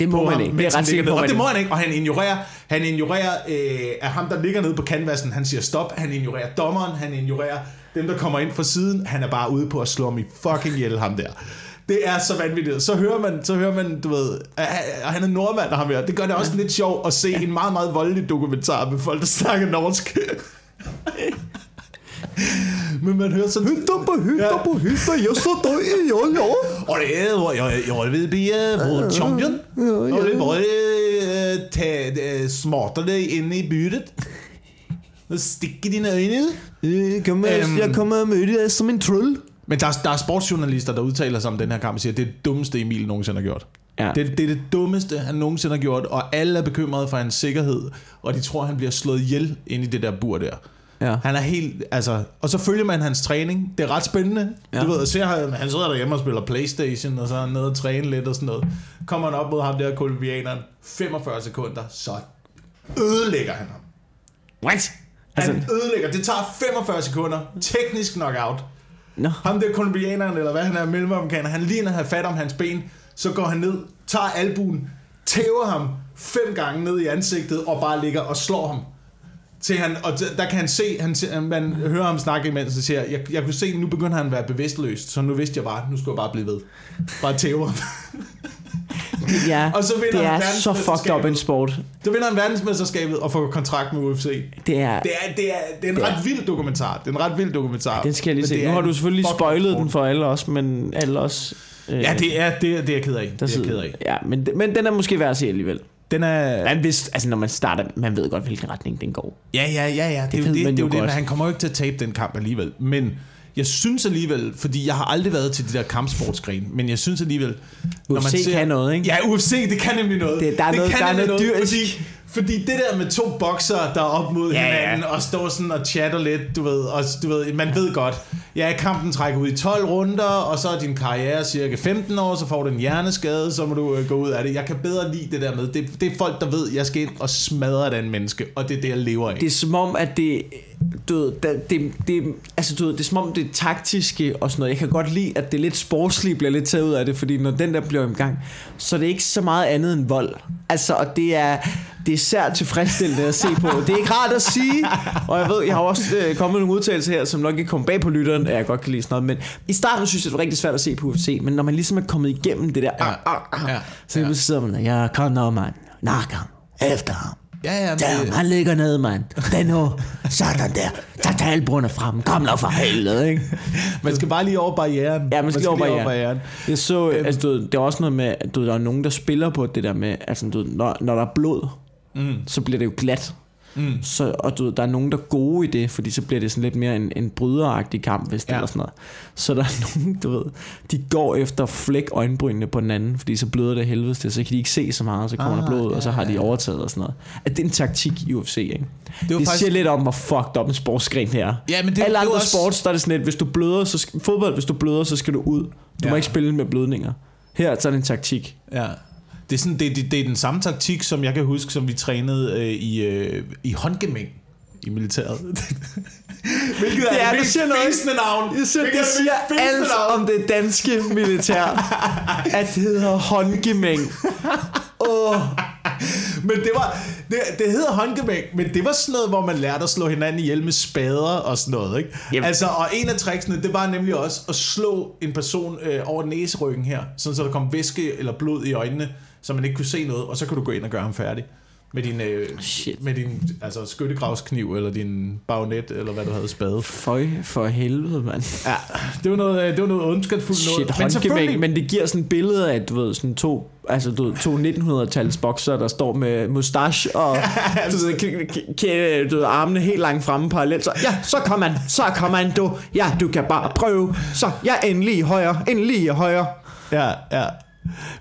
Det må man ham, ikke. Det er ret sikker på, Og det må ikke. han ikke, og han ignorerer, han ignorerer øh, af ham, der ligger nede på canvasen, han siger stop, han ignorerer dommeren, han ignorerer dem, der kommer ind fra siden, han er bare ude på at slå ham i fucking ihjel, ham der. Det er så vanvittigt. Så hører man, så hører man du ved, at han er nordmand, ham her. Det gør det også lidt sjovt at se en meget, meget voldelig dokumentar med folk, der snakker norsk. Men man hører sådan... Hytter på hytter på hytter, jeg står der i jo, jo. Og det er, hvor jeg, jeg vil blive world champion. Og det bare øh, tage, øh, smarter det ind i byret. Og stikke dine øjne ud. Jeg kommer, Øhm. jeg kommer og møde dig som en troll. Men der, er- der er sportsjournalister, der udtaler sig om den her kamp og siger, at det er det dummeste Emil nogensinde har gjort. Ja. Det, det er det dummeste, han nogensinde har gjort, og alle er bekymrede for hans sikkerhed, og de tror, han bliver slået ihjel ind i det der bur der. Ja. Han er helt, altså, og så følger man hans træning. Det er ret spændende. Ja. Du ved, ser han, han sidder derhjemme og spiller Playstation, og så er han nede og træne lidt og sådan noget. Kommer han op mod ham der kolumbianeren, 45 sekunder, så ødelægger han ham. What? Han Altså, ødelægger, det tager 45 sekunder, teknisk knockout no. Ham der kolumbianeren, eller hvad han er, mellemamerikaner, han lige når han har fat om hans ben, så går han ned, tager albuen, tæver ham fem gange ned i ansigtet, og bare ligger og slår ham. Til han, og der kan han se, han, man hører ham snakke imens, og siger, jeg, jeg kunne se, nu begynder han at være bevidstløs, så nu vidste jeg bare, nu skulle jeg bare blive ved. Bare tæve ham. Ja, Og så vinder det han er så fucked up en sport. Så vinder han verdensmesterskabet og får kontrakt med UFC. Det er... Det er, det er, det er en Det er- ret vild dokumentar. Det er en ret vild dokumentar. Den skal jeg lige se. Nu er har du selvfølgelig spoilet den for alle os, men alle os... Øh, Ja, det er, det, er, det er jeg ked af. der Det er jeg ked sidder, af. ja, men, men den er måske værd at se alligevel. Den er... Man vidste, altså når man starter, man ved godt, hvilken retning den går. Ja, ja, ja, ja. Det, Det er jo det, det, er det, men han kommer jo ikke til at tabe den kamp alligevel. Men jeg synes alligevel, fordi jeg har aldrig været til de der kampsportsgren, men jeg synes alligevel... UFC kan noget, ikke? Ja, UFC, det kan nemlig noget. Det- der er noget- kan der er noget dyrisk. Fordi, fordi det der med to bokser, der er op mod Ja, ja. hinanden, og står sådan og chatter lidt, du ved, og du ved, man ved godt, ja, kampen trækker ud i 12 runder, og så er din karriere cirka 15 år, så får du en hjerneskade, så må du øh, gå ud af det. Jeg kan bedre lide det der med, det, det er folk, der ved, jeg skal ind og smadre et andet menneske, og det er det, jeg lever af. Det er som om, at det, du ved, det, det, det, altså, du ved, det er som om, det er taktiske og sådan noget. Jeg kan godt lide, at det lidt sportslige bliver lidt taget ud af det, fordi når den der bliver i gang, så er det ikke så meget andet end vold. Altså, og det er, det er især tilfredsstillende at se på. Det er ikke rart at sige, og jeg ved, jeg har også øh, kommet nogle udtalelser her, som nok ikke kom bag på lytteren, at jeg godt kan lide sådan noget, men i starten synes jeg, det var rigtig svært at se på UFC, men når man ligesom er kommet igennem det der, Ja, ah, ah, ah, ja, så ja. sidder man ja, kom nu, mand, nak ham, efter ham. Ja, ja, men Damn, det, han ligger ned, mand. Den nu. Sådan der. Tag talbrundet frem. Kom nu for helvede, ikke? man skal bare lige over barrieren. Ja, man skal lige over barrieren. barrieren. Jeg så, altså, du, det er også noget med, at du, ved, der er nogen, der spiller på det der med, altså, du, ved, når, når der er blod, Mm. så bliver det jo glat. Mm. Så, og du, der er nogen, der er gode i det, fordi så bliver det sådan lidt mere en, en bryderagtig kamp, hvis det Ja. ja. eller sådan noget. Så der er nogen, du ved, de går efter flæk øjenbrynene på den anden, fordi så bløder det helvedes til, så kan de ikke se så meget, så kommer Ah, der blod, og så ja, har de ja. overtaget og sådan noget. At det er en taktik i UFC, ikke? Det var det faktisk- siger lidt om, hvor fucked up en sportsgren det er. Ja, men det, Alle det andre også... sports, der er det sådan lidt, hvis du bløder, så skal, fodbold, hvis du bløder, så skal du ud. Du Ja. må ikke spille med blødninger. Her så er det en taktik. Ja. Det er, sådan, det, det, det er den samme taktik, som jeg kan huske, som vi trænede øh, i, øh, i håndgemæng i militæret. Hvilket er Det er, det du mest siger fæsende navn. Jeg Hvilket det er siger alt navn. om det danske militær. at det hedder håndgemæng. Åh, Men det var, det, det hedder håndgemæng, men det var sådan noget, hvor man lærte at slå hinanden ihjel med spader og sådan noget, ikke? Jamen. Altså, og en af tricksene, det var nemlig også at slå en person øh, over næseryggen her, sådan så der kom væske eller blod i øjnene, så man ikke kunne se noget, og så kunne du gå ind og gøre ham færdig. Med din, øh, Shit. med din altså, skyttegravskniv, eller din bajonet, eller hvad du havde spade. føj for helvede, mand. Ja, det var noget, øh, det var noget ondskabsfuldt Shit, noget. håndgemæng. Men det giver sådan et billede af, du ved, sådan to, altså, du ved, to 1900-tals bokser, der står med mustache og du ved, k- k- k- du ved, armene helt langt fremme parallelt. Så, ja, så kom han, så kom han, du. Ja, du kan bare prøve. Så, ja, endelig højre, endelig højre. Ja, ja.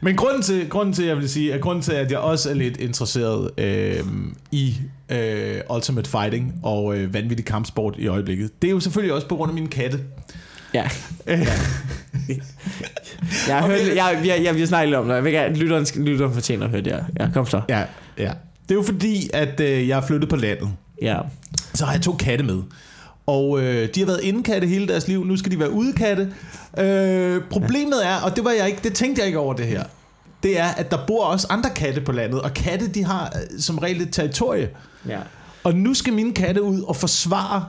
Men grunden til, grunden til, jeg vil sige, at grunden til, at jeg også er lidt interesseret øh, i øh, Ultimate Fighting og øh, vanvittig kampsport i øjeblikket, det er jo selvfølgelig også på grund af mine katte. Ja. Jeg har hørt, jeg, jeg, jeg, vi har snakket lidt om det. Jeg vil gerne, lytteren, lytteren fortjener at høre det. Ja, kom så. Ja, ja. Det er jo fordi, at øh, jeg er flyttet på landet. Ja. Så har jeg to katte med. Og øh, de har været indekatte hele deres liv. Nu skal de være udekatte. Øh, problemet er, og det var jeg ikke, det tænkte jeg ikke over det her. Det er, at der bor også andre katte på landet. Og katte, de har øh, som regel et territorie. Ja. Og nu skal mine katte ud og forsvare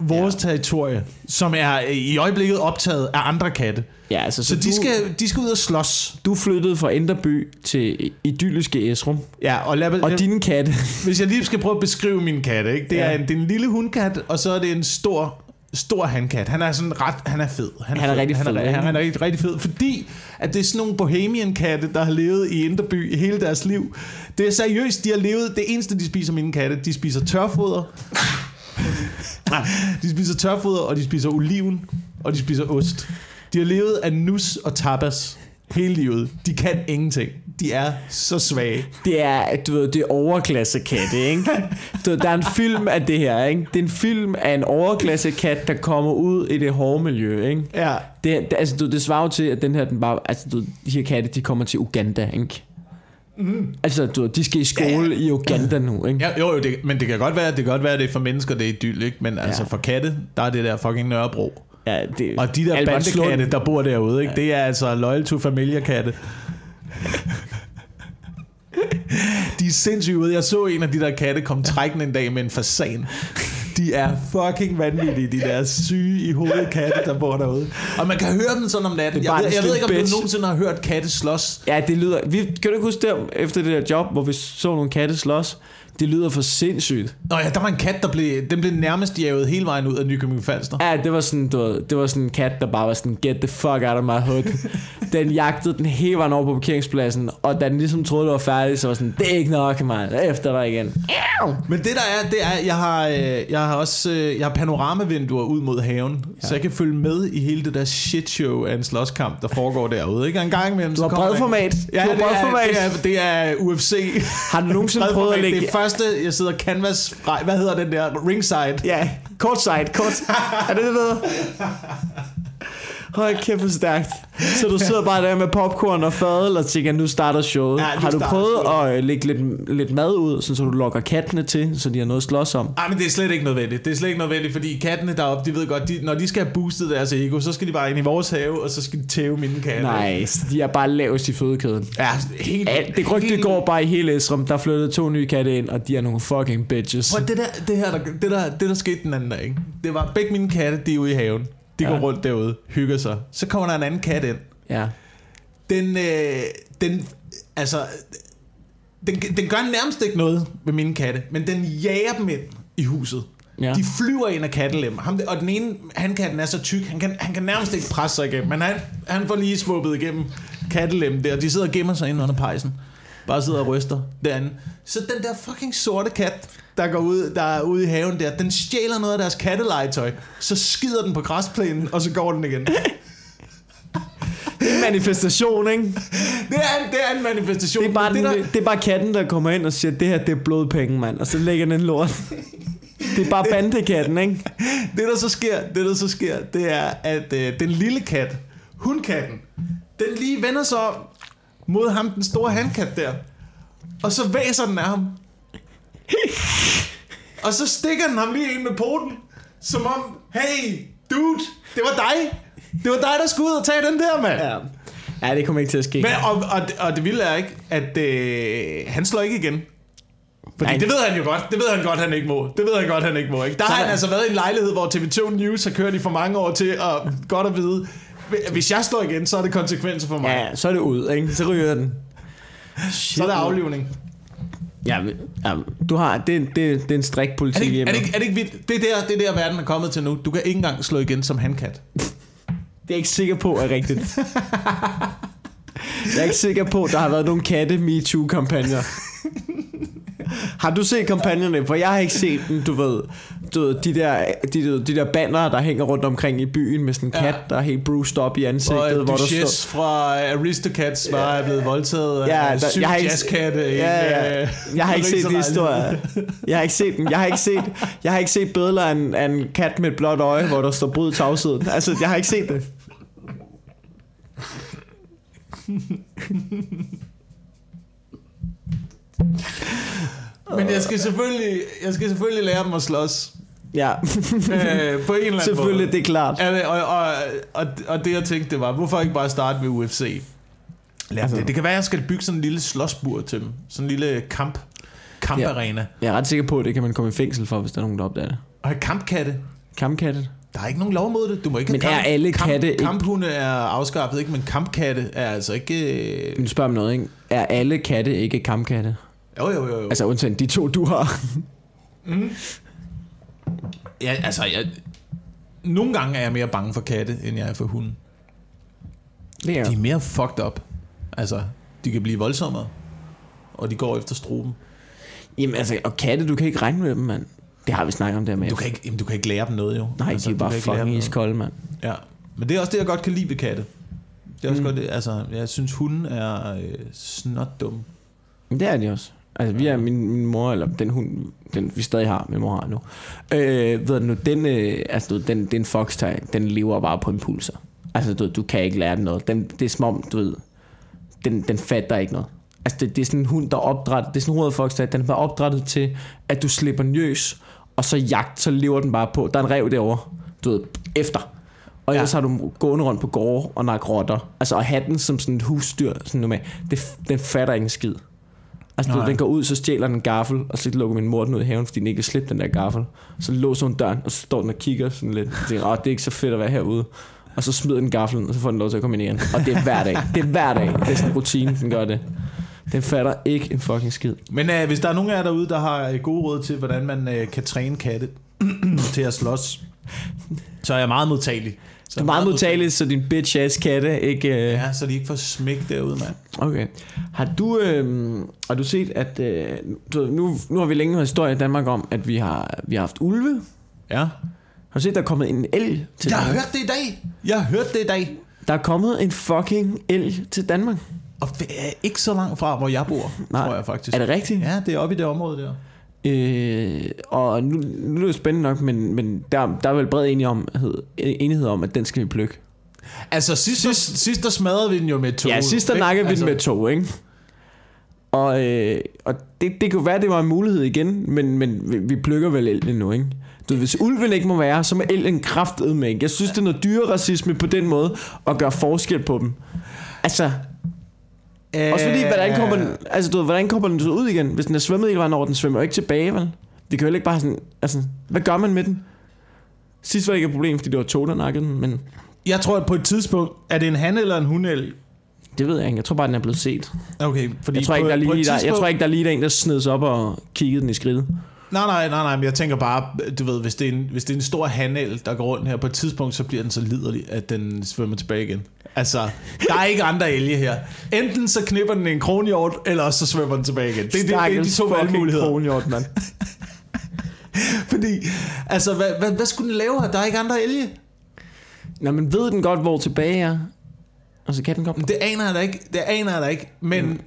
vores ja. territorie, som er øh, i øjeblikket optaget af andre katte. Ja, altså, Så, så, de, du, skal, de skal ud og slås. du flyttede fra Inderby til idylliske Esrum. Ja, og, lad, Og dine katte. hvis jeg lige skal prøve at beskrive min katte, ikke? Det, Ja. er en, det er en lille hundkat, og så er det en stor stor hankat. Han er sådan ret, han er fed. Han er rigtig han fed, Er, ikke? han er rigtig, rigtig fed, fordi at det er sådan nogle bohemian katte, der har levet i Inderby hele deres liv. Det er seriøst, de har levet, det eneste de spiser mine katte, de spiser tørfoder. de spiser tørfoder, og de spiser oliven, og de spiser ost. De har levet af nus og tapas hele livet. De kan ingenting. De er så svage. Det er, du ved, det er overklasse katte, ikke? Du der er en film af det her, ikke? Det er en film af en overklasse kat, der kommer ud i det hårde miljø, ikke? Ja, Det, det, altså, du, det svarer jo til, at den her, den bare, altså, du, de her katte, de kommer til Uganda, ikke? Mm. Altså, du, de skal i skole ja. i Uganda nu, ikke? Ja, jo, jo det, men det kan godt være, det kan godt være, at det er for mennesker, det er idyll, ikke? Men ja. altså for katte, der er det der fucking Nørrebro. Ja, det, Og de der Albertslund. bandekatte, der bor derude, ikke? Det er altså loyal to familia katte. De er sindssygt ude. Jeg så en af de der katte komme trækkende en dag med en fasan. De er fucking vanvittige, de der syge i hovedet katte, der bor derude. Og man kan høre dem sådan om natten. Jeg ved, jeg ved ikke, om du bitch. nogensinde har hørt katte slås. Ja, det lyder... Vi, kan du ikke huske der, efter det der job, hvor vi så nogle katte slås? Det lyder for sindssygt. Nå ja, der var en kat, der blev, den blev nærmest jaget hele vejen ud af Nykøbing Falster. Ja, det var sådan, du ved, det var sådan en kat, der bare var sådan, get the fuck out of my hood. den jagtede den hele vejen over på parkeringspladsen, og da den ligesom troede, det var færdigt, så var sådan, det er ikke nok, mand. Efter dig igen. Men det der er, det er, jeg har, øh, jeg har også øh, jeg har panoramavinduer ud mod haven, ja. så jeg kan følge med i hele det der shit show af en slåskamp, der foregår derude. Ikke? Og en gang imellem, Du har bredformat. Ja, du har det er, bredformat. det, er, det er UFC. Har du nogensinde prøvet at Bredformat. lægge... Første, jeg sidder canvas fra, hvad hedder den der, ringside. Ja, courtside, side, er det det, der? Hold kæft, hvor stærkt. Så du sidder bare der med popcorn og fadel og tænker, nu starter showet. Ja, har du prøvet showet. at øh, lægge lidt, lidt mad ud, sådan, så du lokker kattene til, så de har noget at slås om? Ej, men det er slet ikke nødvendigt. Det er slet ikke nødvendigt, fordi kattene deroppe, de ved godt, de, når de skal have boostet deres ego, så skal de bare ind i vores have, og så skal de tæve mine katte. Nej, de er bare lavest i fødekæden. Ja, helt, Alt, det rygte helt- går bare i hele Esrum. Der flyttede to nye katte ind, og de er nogle fucking bitches. Prøv, det, der, det, her, der, det, der, det der skete den anden dag, ikke? det var begge mine katte, de er ude i haven. De Ja. går rundt derude, hygger sig. Så kommer der en anden kat ind. Ja. Den, øh, den, altså, den, den gør nærmest ikke noget med mine katte, men den jager dem ind i huset. Ja. De flyver ind af kattelem. Ham, og den ene, han katten er så tyk, han kan, han kan nærmest ikke presse sig igennem. Men han, han får lige svuppet igennem kattelem der. De sidder og gemmer sig inde under pejsen. Bare sidder og ryster derinde. Så den der fucking sorte kat, der går ud, der er ude i haven der, den stjæler noget af deres kattelegetøj. Så skider den på græsplænen, og så går den igen. Det er en manifestation, ikke? Det er en, det er en manifestation. Det er, bare det den, der, det er bare katten, der kommer ind og siger, det her det er blodpenge, mand. Og så lægger den en lort. Det er bare bandekatten, ikke? det der så sker, det der så sker, det er, at øh, den lille kat, hundkatten, den lige vender sig om mod ham, den store handkat der. Og så væser den af ham. og så stikker den ham lige ind med poten. Som om, hey, dude, det var dig. Det var dig, der skulle ud og tage den der, mand. Ja. Ja, det kommer ikke til at ske. Men, og, og, og det vilde er ikke, at øh, han slår ikke igen. Fordi Nej. det ved han jo godt. Det ved han godt, han ikke må. Det ved han godt, han ikke må. Ikke? Der Så har han altså været i en lejlighed, hvor TV2 News har kørt i for mange år til at godt at vide, hvis jeg slår igen, så er det konsekvenser for mig. Ja, så er det ud, ikke? Så ryger den. Shit, så er der aflivning. Ja, ja, du har, det, det, det er en strik Er politik det, hjemme. er, det ikke, er det ikke vildt? Det er, der, det er der, verden er kommet til nu. Du kan ikke engang slå igen som handkat. Det er jeg ikke sikker på er rigtigt. Jeg er ikke sikker på, at der har været nogle katte MeToo-kampagner. Har du set kampagnerne? For jeg har ikke set dem, du ved. Du ved de, der, de, de der banner, der hænger rundt omkring i byen med sådan en Ja. kat, der er helt bruised op i ansigtet. Og hvor der står, fra Aristocats var ja, blevet voldtaget Ja, af der- jeg har ikke- jazzkatte. i Ja, ja. øh, Jeg har ikke set de historier. Jeg har ikke set dem. Jeg har ikke set, jeg har ikke set billeder af en, af en kat med et blåt øje, hvor der står bryd tavsheden. Altså, jeg har ikke set det. Men jeg skal selvfølgelig, jeg skal selvfølgelig lære dem at slås. Ja, øh, på en eller anden måde. selvfølgelig, det er klart. Ja, og, og, og, og det jeg tænkte, det var, hvorfor ikke bare starte med UFC? Lad Altså- det. det kan være, at jeg skal bygge sådan en lille slåsbur til dem. Sådan en lille kamp. Kamparena. Jeg er ret sikker på, at det kan man komme i fængsel for, hvis der er nogen, der opdager det. Og kampkatte. Kampkatte? Der er ikke nogen lov mod det. Du må ikke Men have er alle kamp, katte ikke- Kamphunde er afskaffet, ikke? Men kampkatte er altså ikke... øh, Nu spørger om noget, ikke? Er alle katte ikke kampkatte? Jo, jo, jo. jo. Altså undtagen de to, du har. Ja, altså, jeg... Nogle gange er jeg mere bange for katte, end jeg er for hunde. Det er De er mere fucked up. Altså, de kan blive voldsommere. Og de går efter struben. Jamen altså, og katte, du kan ikke regne med dem, mand. Det har vi snakket om der med. Du kan ikke, jamen, du kan ikke lære dem noget, jo. Nej, altså, de er bare fucking iskolde, mand. Ja. Men det er også det, jeg godt kan lide ved katte. Det er også Mm. godt, det, altså, jeg synes, hunden er øh, snot dum. Det er de også. Altså, vi er min, min mor, eller den hund, den vi stadig har, min mor har nu. Øh, ved du nu, den, øh, altså, du, den, den fox den lever bare på impulser. Altså, du, du kan ikke lære den noget. Den, det er som om, du ved, den, den fatter ikke noget. Altså, det, det er sådan en hund, der er opdrettet, det er sådan en rød fox den er bare opdrettet til, at du slipper njøs, og så jagt, så lever den bare på. Der er en rev derovre, du ved, efter. Og ellers Ja. har du gående rundt på gårde og nakke rotter. Altså have den som sådan et husdyr, sådan noget med, det, den fatter ikke en skid. Altså, du, den går ud, så stjæler den en gaffel, og så lukker min mor den ud i haven, fordi den ikke kan slippe den der gaffel. Så låser hun døren, og så står den og kigger sådan lidt. Og tænker, "Åh, det er ikke så fedt at være herude. Og så smider den gaffelen, og så får den lov til at komme ind igen. Og det er hver dag. Det er hver dag. Det er sådan en rutine, den gør det. Den fatter ikke en fucking skid. Men øh, hvis der er nogen af jer derude, der har øh, gode råd til, hvordan man øh, kan træne katte til at slås, så er jeg meget modtagelig. Så Det er meget modtageligt, så din bitch ass katte ikke... Øh... Ja, så de ikke får smæk derude, mand. Okay. Har du, øh, har du set, at øh, du, nu, nu har vi længe hørt historie i Danmark om, at vi har, vi har haft ulve. Ja. Har du set, der er kommet en elg til Jeg har hørt det i dag. Jeg har hørt det i dag. Der er kommet en fucking elg til Danmark. Og det er ikke så langt fra, hvor jeg bor, Nej. tror jeg faktisk. Er det rigtigt? Ja, det er oppe i det område der. Øh, og nu, nu er det jo spændende nok, men, men der, der er vel bred enighed, enighed om, at den skal vi plukke. Altså, sidst, sidst, sidst der smadrede vi den jo med to. Ja, sidst der nakkede vi den med to, ikke? Og, øh, og det, det kunne være, det var en mulighed igen, men, men vi, vi plukker vel elgen nu, ikke? Du, hvis ulven ikke må være, så må elgen kraftet med, ikke? Jeg synes, det er noget dyreracisme på den måde, at gøre forskel på dem. Altså, Øh, også fordi, hvordan kommer den, altså, du ved, hvordan kommer den så ud igen? Hvis den er svømmet hele vejen over, den svømmer jo ikke tilbage, vel? Vi kan jo ikke bare sådan, altså, hvad gør man med den? Sidst var det ikke et problem, fordi det var to, der nakkede den, men Jeg tror, at på et tidspunkt, er det en han eller en hunelg? det ved jeg ikke. Jeg tror bare, den er blevet set. Okay, fordi Jeg tror, ikke, på, der er på et lige, der, jeg tror ikke, der er lige der er en, der sned sig op og kiggede den i skridtet. Nej, nej, nej, nej, men jeg tænker bare, du ved, hvis det er en, hvis det er en stor hanel, der går rundt her, på et tidspunkt, så bliver den så liderlig, at den svømmer tilbage igen. Altså, der er ikke andre elge her. Enten så knipper den en kronhjort, eller også så svømmer den tilbage igen. Det, det, det, det er de to valgmuligheder. Kronhjort, mand. Fordi, altså, hvad, hvad, hvad skulle den lave her? Der er ikke andre elge. Nå, men ved den godt, hvor tilbage er? Og så kan den godt... Det aner jeg da ikke. Det aner jeg da ikke. Men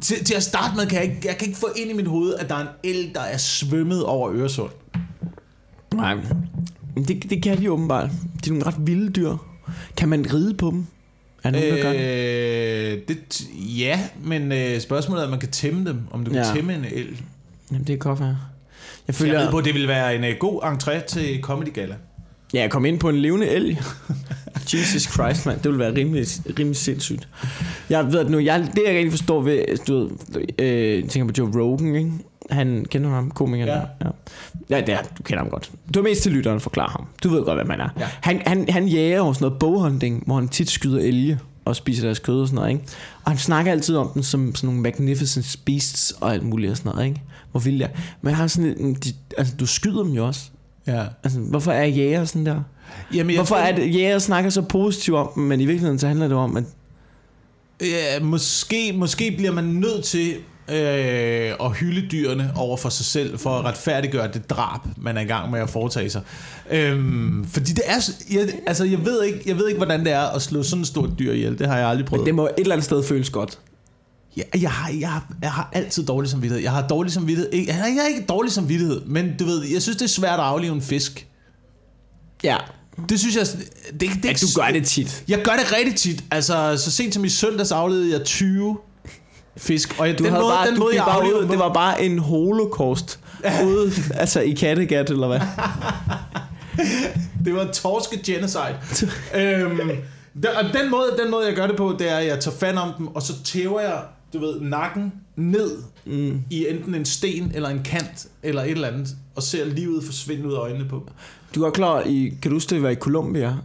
til, til at starte med, kan jeg, ikke, jeg kan ikke få ind i mit hoved, at der er en el, der er svømmet over Øresund. Nej. Det, det kan de åbenbart. De er nogle ret vilde dyr. Kan man ride på dem? Er nogen, der gør det? Øh, det, ja, men øh, spørgsmålet er, om man kan tæmme dem. Om du kan Ja. tæmme en el. Jamen, det kan godt være. Jeg Jeg føler, ved på, at det vil være en øh, god entré til Comedy Gala. Ja, jeg kom ind på en levende elg. Jesus Christ, mand. Det ville være rimelig, rimelig sindssygt. Jeg ved at nu, jeg, det jeg rigtig forstår ved, du ved, øh, tænker på Joe Rogan, ikke? Han kender ham, komikeren Ja. der? Ja. ja, det er, du kender ham godt. Du er mest til lytteren, forklare ham. Du ved godt, hvad man er. Ja. Han, han, han jager jo sådan noget bowhunting, hvor han tit skyder elge og spiser deres kød og sådan noget, ikke? Og han snakker altid om dem som sådan nogle magnificent beasts og alt muligt og sådan noget, ikke? Hvor vildt jeg. Men jeg har sådan en, de, altså, du skyder dem jo også. Ja. Altså, hvorfor er jæger sådan der? Jamen, Hvorfor tror- er det, jæger snakker så positivt om dem, men i virkeligheden så handler det om, at Ja, måske, måske bliver man nødt til øh, at hylde dyrene over for sig selv, for at retfærdiggøre det drab, man er i gang med at foretage sig. Øhm, fordi det er... Jeg, altså, jeg ved, ikke, jeg ved ikke, hvordan det er at slå sådan et stort dyr ihjel. Det har jeg aldrig prøvet. det må et eller andet sted føles godt. Jeg, jeg, har, jeg, har, jeg har altid dårlig samvittighed. Jeg har dårlig samvittighed. Jeg har jeg har ikke dårlig samvittighed, men du ved, jeg synes, det er svært at aflive en fisk. Ja, Det synes jeg... Det, det, det, at du gør det tit. Jeg gør det rigtig tit. Altså, så sent som i søndags aflevede jeg 20 fisk. Og jeg, Du den havde måde, bare, den måde, jeg bare ud, det var bare en holocaust ude, altså i Kattegat, eller hvad? Det var torske genocide. øhm, og den måde, den måde, jeg gør det på, det er, at jeg tager fat om dem, og så tæver jeg, du ved, nakken ned Mm. i enten en sten eller en kant, eller et eller andet, og ser livet forsvinde ud af øjnene på. Du er klar, i, kan du huske, det var i Colombia?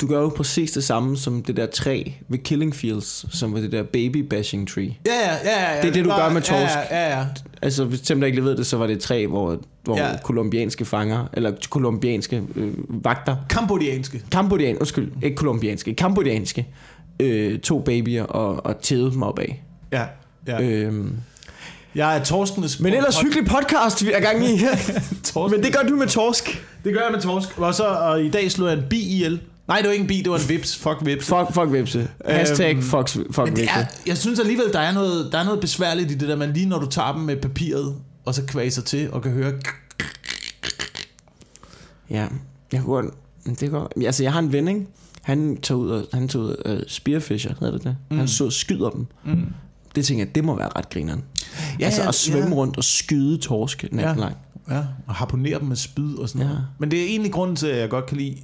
Du gør jo præcis det samme som det der træ ved Killing Fields, som var det der baby bashing tree. Ja, ja, ja. ja Det er det, du gør med torsk. Ja, ja, ja. Altså, hvis dem der ikke lige ved det, så var det et træ, hvor, hvor Ja. kolumbianske fanger, eller kolumbianske øh, vagter, Kambodjanske. Kambodjan, undskyld, ikke kolumbianske, kambodjanske, øh, to babyer og, og tævede dem opad. Ja, ja. Ja. Øhm. Jeg er torskenes... Men ellers hyggelig podcast, vi er gang i her. Men det gør du med torsk. Det gør jeg med torsk. Og så og i dag slog jeg en bi ihjel. Nej, det var ikke en bi, det var en vips. Fuck vips. Fuck, fuck vipse. Hashtag Øhm, fuck, fuck vipse. er, jeg synes alligevel, der er, noget, der er noget besværligt i det der, man lige når du tager dem med papiret, og så kvaser til og kan høre... Ja, jeg kunne godt... Det. Men Altså, jeg har en ven, ikke? Han tager ud og, han tager ud uh, spearfisher, hedder det det? Mm. Han så skyder dem. Mm. Det tænker jeg, det må være ret grineren. Ja, altså at svømme ja. rundt og skyde torsk natten Ja. lang. Ja, og harponere dem med spyd og sådan Ja. noget. Men det er egentlig grunden til, at jeg godt kan lide,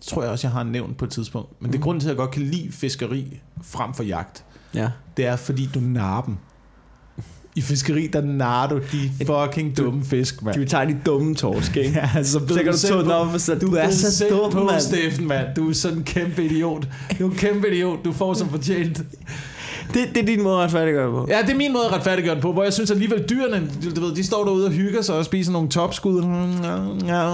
tror jeg også, jeg har nævnt på et tidspunkt, men det er Mm. grunden til, at jeg godt kan lide fiskeri frem for jagt. Ja. Det er, fordi du narer dem. i fiskeri, der narer du de fucking dumme fisk, mand. Du tager de dumme torsk, ikke? Ja, så, Så kan du den op så, du er så selv dum, på, mand. Steffen, mand. Du er sådan en kæmpe idiot. Du er en kæmpe idiot. Du får som fortjent. Det, det er din måde at retfærdiggøre det på. Ja, det er min måde at retfærdiggøre den på, hvor jeg synes alligevel dyrene, du, ved, de står derude og hygger sig og spiser nogle topskud,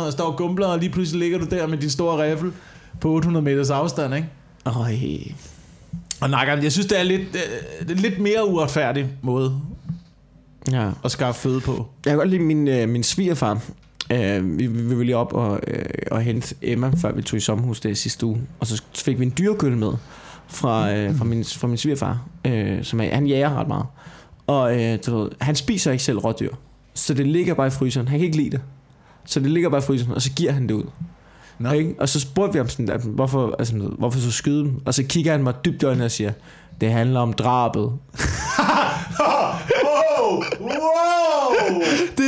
og står og gumbler, og lige pludselig ligger du der med din store riffel på 800 meters afstand, ikke? Øj. Og nakker, jeg synes, det er lidt, øh, det lidt mere uretfærdig måde Ja. at skaffe føde på. Jeg kan godt lide min, øh, min svigerfar. Øh, vi, vi var lige op og, øh, og hente Emma, før vi tog i sommerhus det sidste uge. Og så fik vi en dyrekøl med fra, øh, fra, min, fra min svigerfar, øh, som er, han jager ret meget. Og øh, du ved, han spiser ikke selv rådyr. Så det ligger bare i fryseren. Han kan ikke lide det. Så det ligger bare i fryseren, og så giver han det ud. Nå. Ikke? Og så spurgte vi ham sådan, at, hvorfor, altså, hvorfor så skyde dem? Og så kigger han mig dybt i øjnene og siger, det handler om drabet. Wow!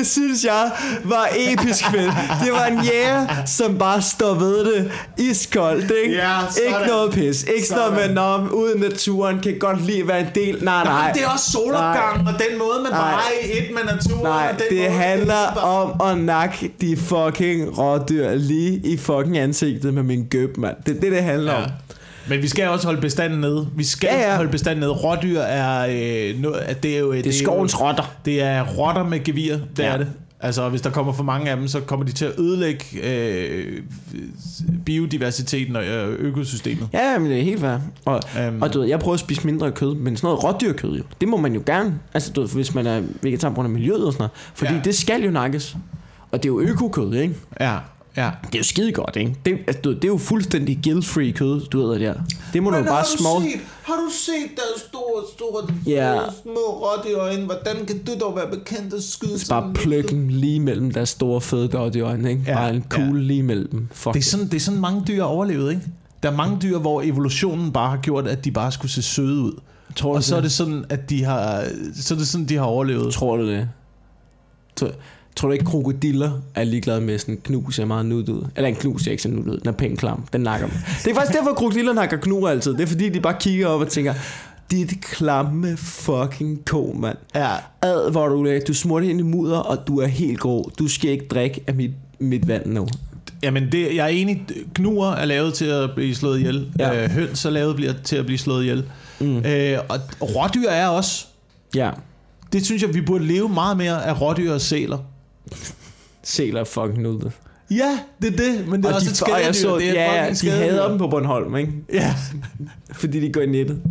Det synes jeg var episk fedt. Det var en jæger, som bare står ved det iskoldt, ikke? Ja, sådan. ikke noget pis. Ikke sådan noget med, når uden naturen kan godt lide at være en del. Nej, nej. Nej, det er også solopgang, og den måde, man Nej. bare er i et med naturen. Nej, den det måde, handler bare- om at nakke de fucking rådyr lige i fucking ansigtet med min gøb, mand. Det er det, det handler om. Men vi skal også holde bestanden nede. Vi skal Ja, ja, holde bestanden nede. Rådyr er, øh, no, at det er jo... Det er skovens rotter. Det er rotter med gevir, det Ja. er det. Altså, hvis der kommer for mange af dem, så kommer de til at ødelægge øh, biodiversiteten og øh, økosystemet. Ja, men det er helt fair. Og, Øhm, og du ved, jeg prøver at spise mindre kød, men sådan noget rådyrkød jo, det må man jo gerne. Altså du ved, hvis man er vegetar på grund af miljøet og sådan noget. Fordi Ja. det skal jo nakkes. Og det er jo økokød, ikke? Ja, ja. Det er jo skide godt, ikke? Det, altså, du, det er jo fuldstændig guilt-free kød, du ved det der. Det må du jo bare små... har du set der store, store, Ja. små rådyrøjne? Hvordan kan du dog være bekendt at skyde Bare pløk dem lige mellem deres store fede godt i øjnene, ikke? Ja, Bare en kugle lige mellem dem. Fuck Det er, sådan, det er sådan mange dyr overlevet, ikke? Der er mange dyr, hvor evolutionen bare har gjort, at de bare skulle se søde ud. Tror du Og så er det? det sådan, at de har, så er det sådan, de har overlevet. Tror du det? Tror, tror du ikke, krokodiller er ligeglade med sådan en knus, er meget nuttet ud? Eller en knus, er ikke så nuttet ud. Den er pænt klam. Den nakker dem. Det er faktisk derfor, krokodiller nakker knuer altid. Det er fordi, de bare kigger op og tænker, dit klamme fucking ko, mand. Ja, Ad, hvor du er. Du smurte ind i mudder, og du er helt grå. Du skal ikke drikke af mit, mit vand nu. jamen det, jeg er enig, knuer er lavet til at blive slået ihjel. Ja. Øh, høns er lavet bliver, til at blive slået ihjel. Mm. Øh, og rådyr er også. Ja. Det synes jeg, vi burde leve meget mere af rådyr og sæler. Sæler er fucking nuttet. Ja, det er det, men det er Og også de, et og jeg skadedyr. så, det er ja, fucking de skadedyr. hader dem på Bornholm, ikke? Ja, Fordi de går i nettet.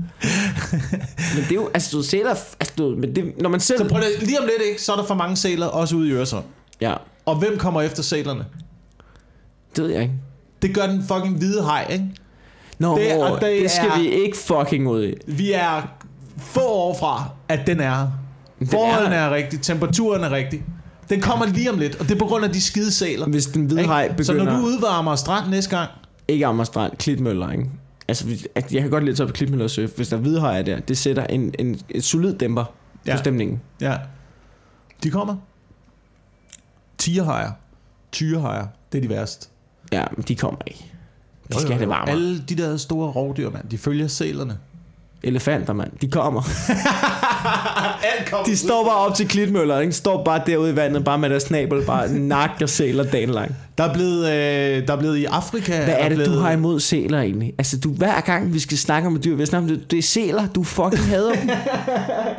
men det er jo, altså du sæler, altså du, men det, når man selv... så prøv det, lige om lidt, ikke, så er der for mange sæler, også ude i Øresund. Ja, Og hvem kommer efter sælerne? det ved jeg ikke. Det gør den fucking hvide haj, ikke? Nå, Det- det, og det det skal er- vi ikke fucking ud i. Vi er få år fra, at den er her. Den Forholdene er er, rigtige, temperaturen er rigtig. Den kommer lige om lidt, og det er på grund af de skide sæler. Hvis den hvide ikke? haj Så når begynder... du udvarmer strand næste gang, Ikke Amagerstrand, Klitmøller, ikke? Altså, jeg kan godt lide at tage på Klitmøller og surfe. Hvis der er hvide hajer der, det sætter en, en, en solid dæmper ja. På stemningen. ja, de kommer. Tigerhajer. Tyrehajer, det er de værste. Ja, men de kommer ikke. De skal have det varmere. Alle de der store rovdyr, mand, de følger sælerne. Elefanter, mand. De kommer. De står bare op til Klitmøller, ikke? Står bare derude i vandet, bare med deres snabel, bare nakker sæler dagen lang. Der er blevet, øh, der er blevet i Afrika... Hvad er det, blevet, du har imod sæler egentlig? Altså, du, hver gang vi skal snakke om et dyr, vi snakker om det, det er sæler, du fucking hader dem.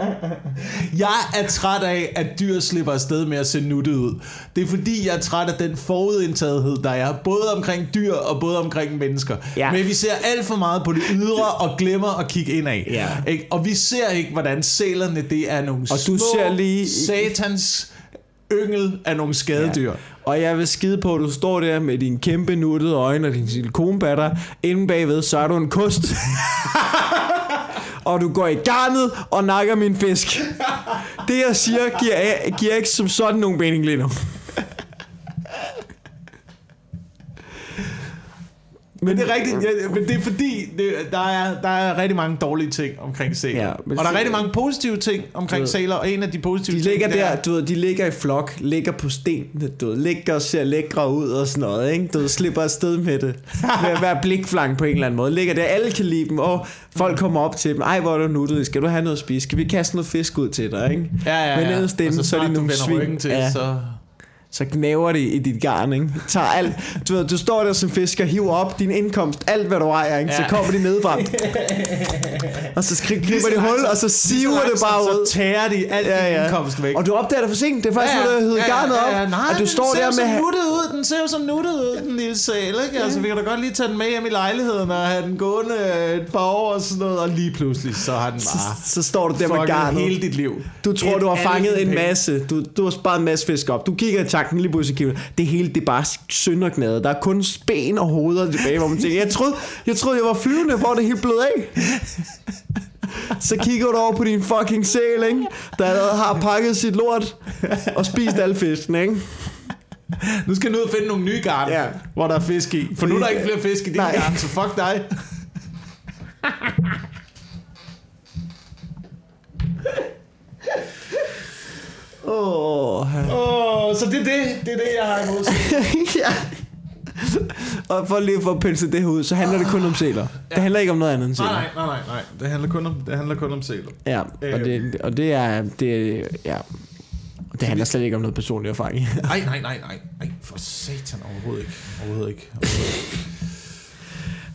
Jeg er træt af, at dyr slipper afsted med at se nuttet ud. Det er fordi, jeg er træt af den forudindtagethed, der er, både omkring dyr og både omkring mennesker. Ja. Men vi ser alt for meget på det ydre og glemmer at kigge indad. Ja. Ikke? Og vi ser ikke, hvordan sælerne, det er nogle Og du små, ser lige- satans yngel af nogle skadedyr. Og jeg vil skide på, at du står der med dine kæmpe nuttede øjne og din silikonbatter. Inden bagved, så er du en kost. og du går i garnet og nakker min fisk. Det jeg siger, giver, giver ikke som sådan nogen mening lige nu. Men det er rigtigt, ja, men det er fordi, det, der, er, der er rigtig mange dårlige ting omkring sæler. Ja, Ja, men og der er rigtig mange positive ting omkring sæler, og en af de positive De ting, ligger det er- der, du ved, de ligger i flok, ligger på stenene, du ved, ligger og ser lækre ud og sådan noget, ikke? Du ved, slipper afsted med det. Med at være blikflang på en eller anden måde. Ligger der, alle kan lide dem, og folk kommer op til dem. Ej, hvor er du nuttet, skal du have noget at spise? Skal vi kaste noget fisk ud til dig, ikke? Ja, ja, Men ja. ellers dem, og så, så er de nogle svin. til, Ja. så... Så knæver det i dit garn, ikke? Tager alt, du, ved, du står der som fisker, hiver op din indkomst, alt hvad du ejer, ikke? Så Ja. kommer de nedefra. og så skri- griber de hul, og så siver det bare ud. Så tærer de alt Ja, ja, ja. ja. indkomst væk. Og du opdager det for sent. Det er faktisk, ja, ja, når du hedder ja, garnet op. ja, nej, og du står der så med... nuttet ud. Den ser jo så nuttet ud, den lille sæl, ikke? Ja. Altså, vi kan da godt lige tage den med hjem i lejligheden og have den gående et par år og sådan noget. Og lige pludselig, så har den Så, bare så står du der med garnet. hele dit liv. Du tror, Et du har fanget en masse. Du, du har sparet en masse fisk op. Du kigger i pludselig. kigger du, Det hele, det er bare sønderknadet. Der er kun ben og hoveder tilbage, hvor man tænker, jeg troede, jeg troede, jeg var flyvende, hvor det helt blevet af. Så kigger du over på din fucking sæl, ikke? Der allerede har pakket sit lort og spist alle fisken, ikke? Nu skal du ud og finde nogle nye garn, Ja. hvor der er fisk i. For nu er der ikke flere fisk i dine Nej. garn, så fuck dig. Åh, oh, oh, så det er det, det er det, jeg har imod ja. Og for lige at få penslet det her ud, så handler det kun om sæler. Det handler ikke om noget andet end sæler. Nej, nej, nej, nej, nej. Det handler kun om, det handler kun om sæler. Ja, og det, og det er, det, ja, det handler slet ikke om noget personlig erfaring. Nej, nej, nej, nej. Nej, for satan overhovedet ikke. Overhovedet ikke. Overhovedet ikke.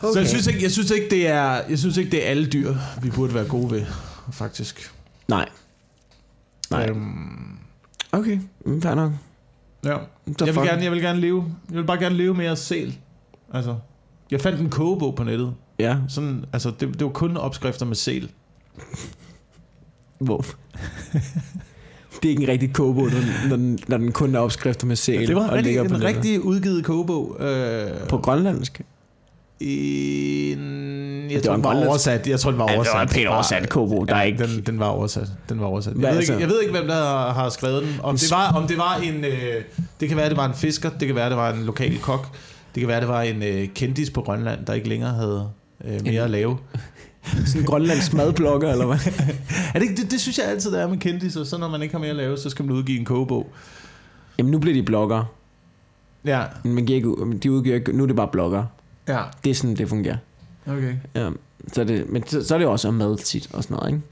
Okay. Så jeg synes, ikke, jeg, synes ikke, det er, jeg synes ikke, det er alle dyr, vi burde være gode ved, faktisk. Nej. Nej. Øhm, Okay, mm, fair nok. ja. Så Jeg vil, fuck. gerne, jeg vil gerne leve. Jeg vil bare gerne leve mere sæl. Altså, jeg fandt en kogebog på nettet. Ja, Sådan, altså, det, det var kun opskrifter med sæl. hvor? det er ikke en rigtig kobo, når, den- når, den, når den kun er opskrifter med sæl. Det var en, rigtig, en rigtig udgivet kogebog. Øh, På grønlandsk? En, jeg Det tror, var den en var grønlandsk- oversat. Jeg tror, den var Ja, det oversat. var pænt oversat kobo. Der er ikke... Den, den var oversat. Den var oversat. Jeg, Hvad ved altså? ikke, jeg ved ikke, hvem der har, skrevet den. Om det var, om det var en... Øh, det kan være, det var en fisker. Det kan være, det var en lokal kok. Det kan være, det var en øh, kendis på Grønland, der ikke længere havde øh, mere at lave. Sådan en grønlandsk madblogger, eller hvad? Er det, det, det synes jeg altid, der er med kendis. Og så når man ikke har mere at lave, så skal man udgive en kogebog. Jamen, nu bliver de blogger. Ja, Men man giver ikke, ud- de udgiver ikke, nu er det bare blogger. Ja. Det er sådan, det fungerer. Okay. Ja, så det, men så, så er det jo også mad tit og sådan noget, ikke?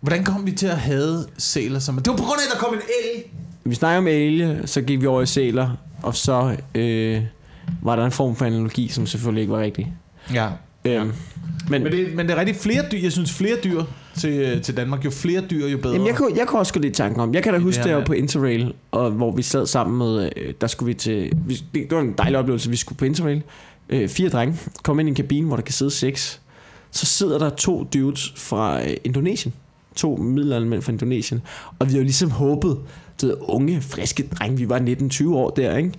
Hvordan kom vi til at have sæler som... Det var på grund af, at der kom en el. Vi snakker om elge, så gik vi over i sæler, og så øh, var der en form for analogi, som selvfølgelig ikke var rigtig. Ja. Øhm, men, Men det, men det er rigtig flere dyr. Jeg synes, flere dyr til, til Danmark. Jo flere dyr, jo bedre. Jamen, jeg, kunne, jeg kunne også gå lidt tanken om. Jeg kan da huske, det her land. på Interrail, og hvor vi sad sammen med, øh, der skulle vi til, vi, det det var en dejlig oplevelse, vi skulle på Interrail. Øh, fire drenge, kom ind i en kabine, hvor der kan sidde seks. Så sidder der to dudes fra øh, Indonesien. To middelaldermænd fra Indonesien. Og vi har jo ligesom håbet, du ved, unge, friske drenge, vi var 19-20 år der, ikke?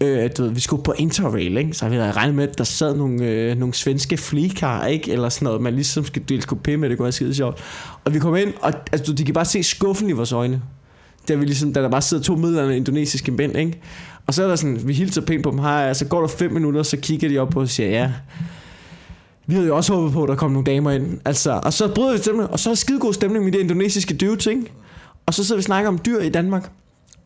Øh, du ved, vi skulle på Interrail, ikke? Så vi havde regnet med, at der sad nogle, øh, nogle svenske flikar, ikke? Eller sådan noget, man ligesom skal dele kopé med, det kunne være skide sjovt. Og vi kom ind, og altså, de kan bare se skuffen i vores øjne. Der, vi ligesom, da der bare sidder to midlerne indonesiske mænd, ikke? Og så er der sådan, vi hilser pænt på dem hej, altså går der fem minutter, så kigger de op på os og siger, ja, vi havde jo også håbet på, at der kom nogle damer ind. Altså, og så bryder vi stemningen, og så er der stemning med de indonesiske dudes, ikke? Og så sidder vi og snakker om dyr i Danmark.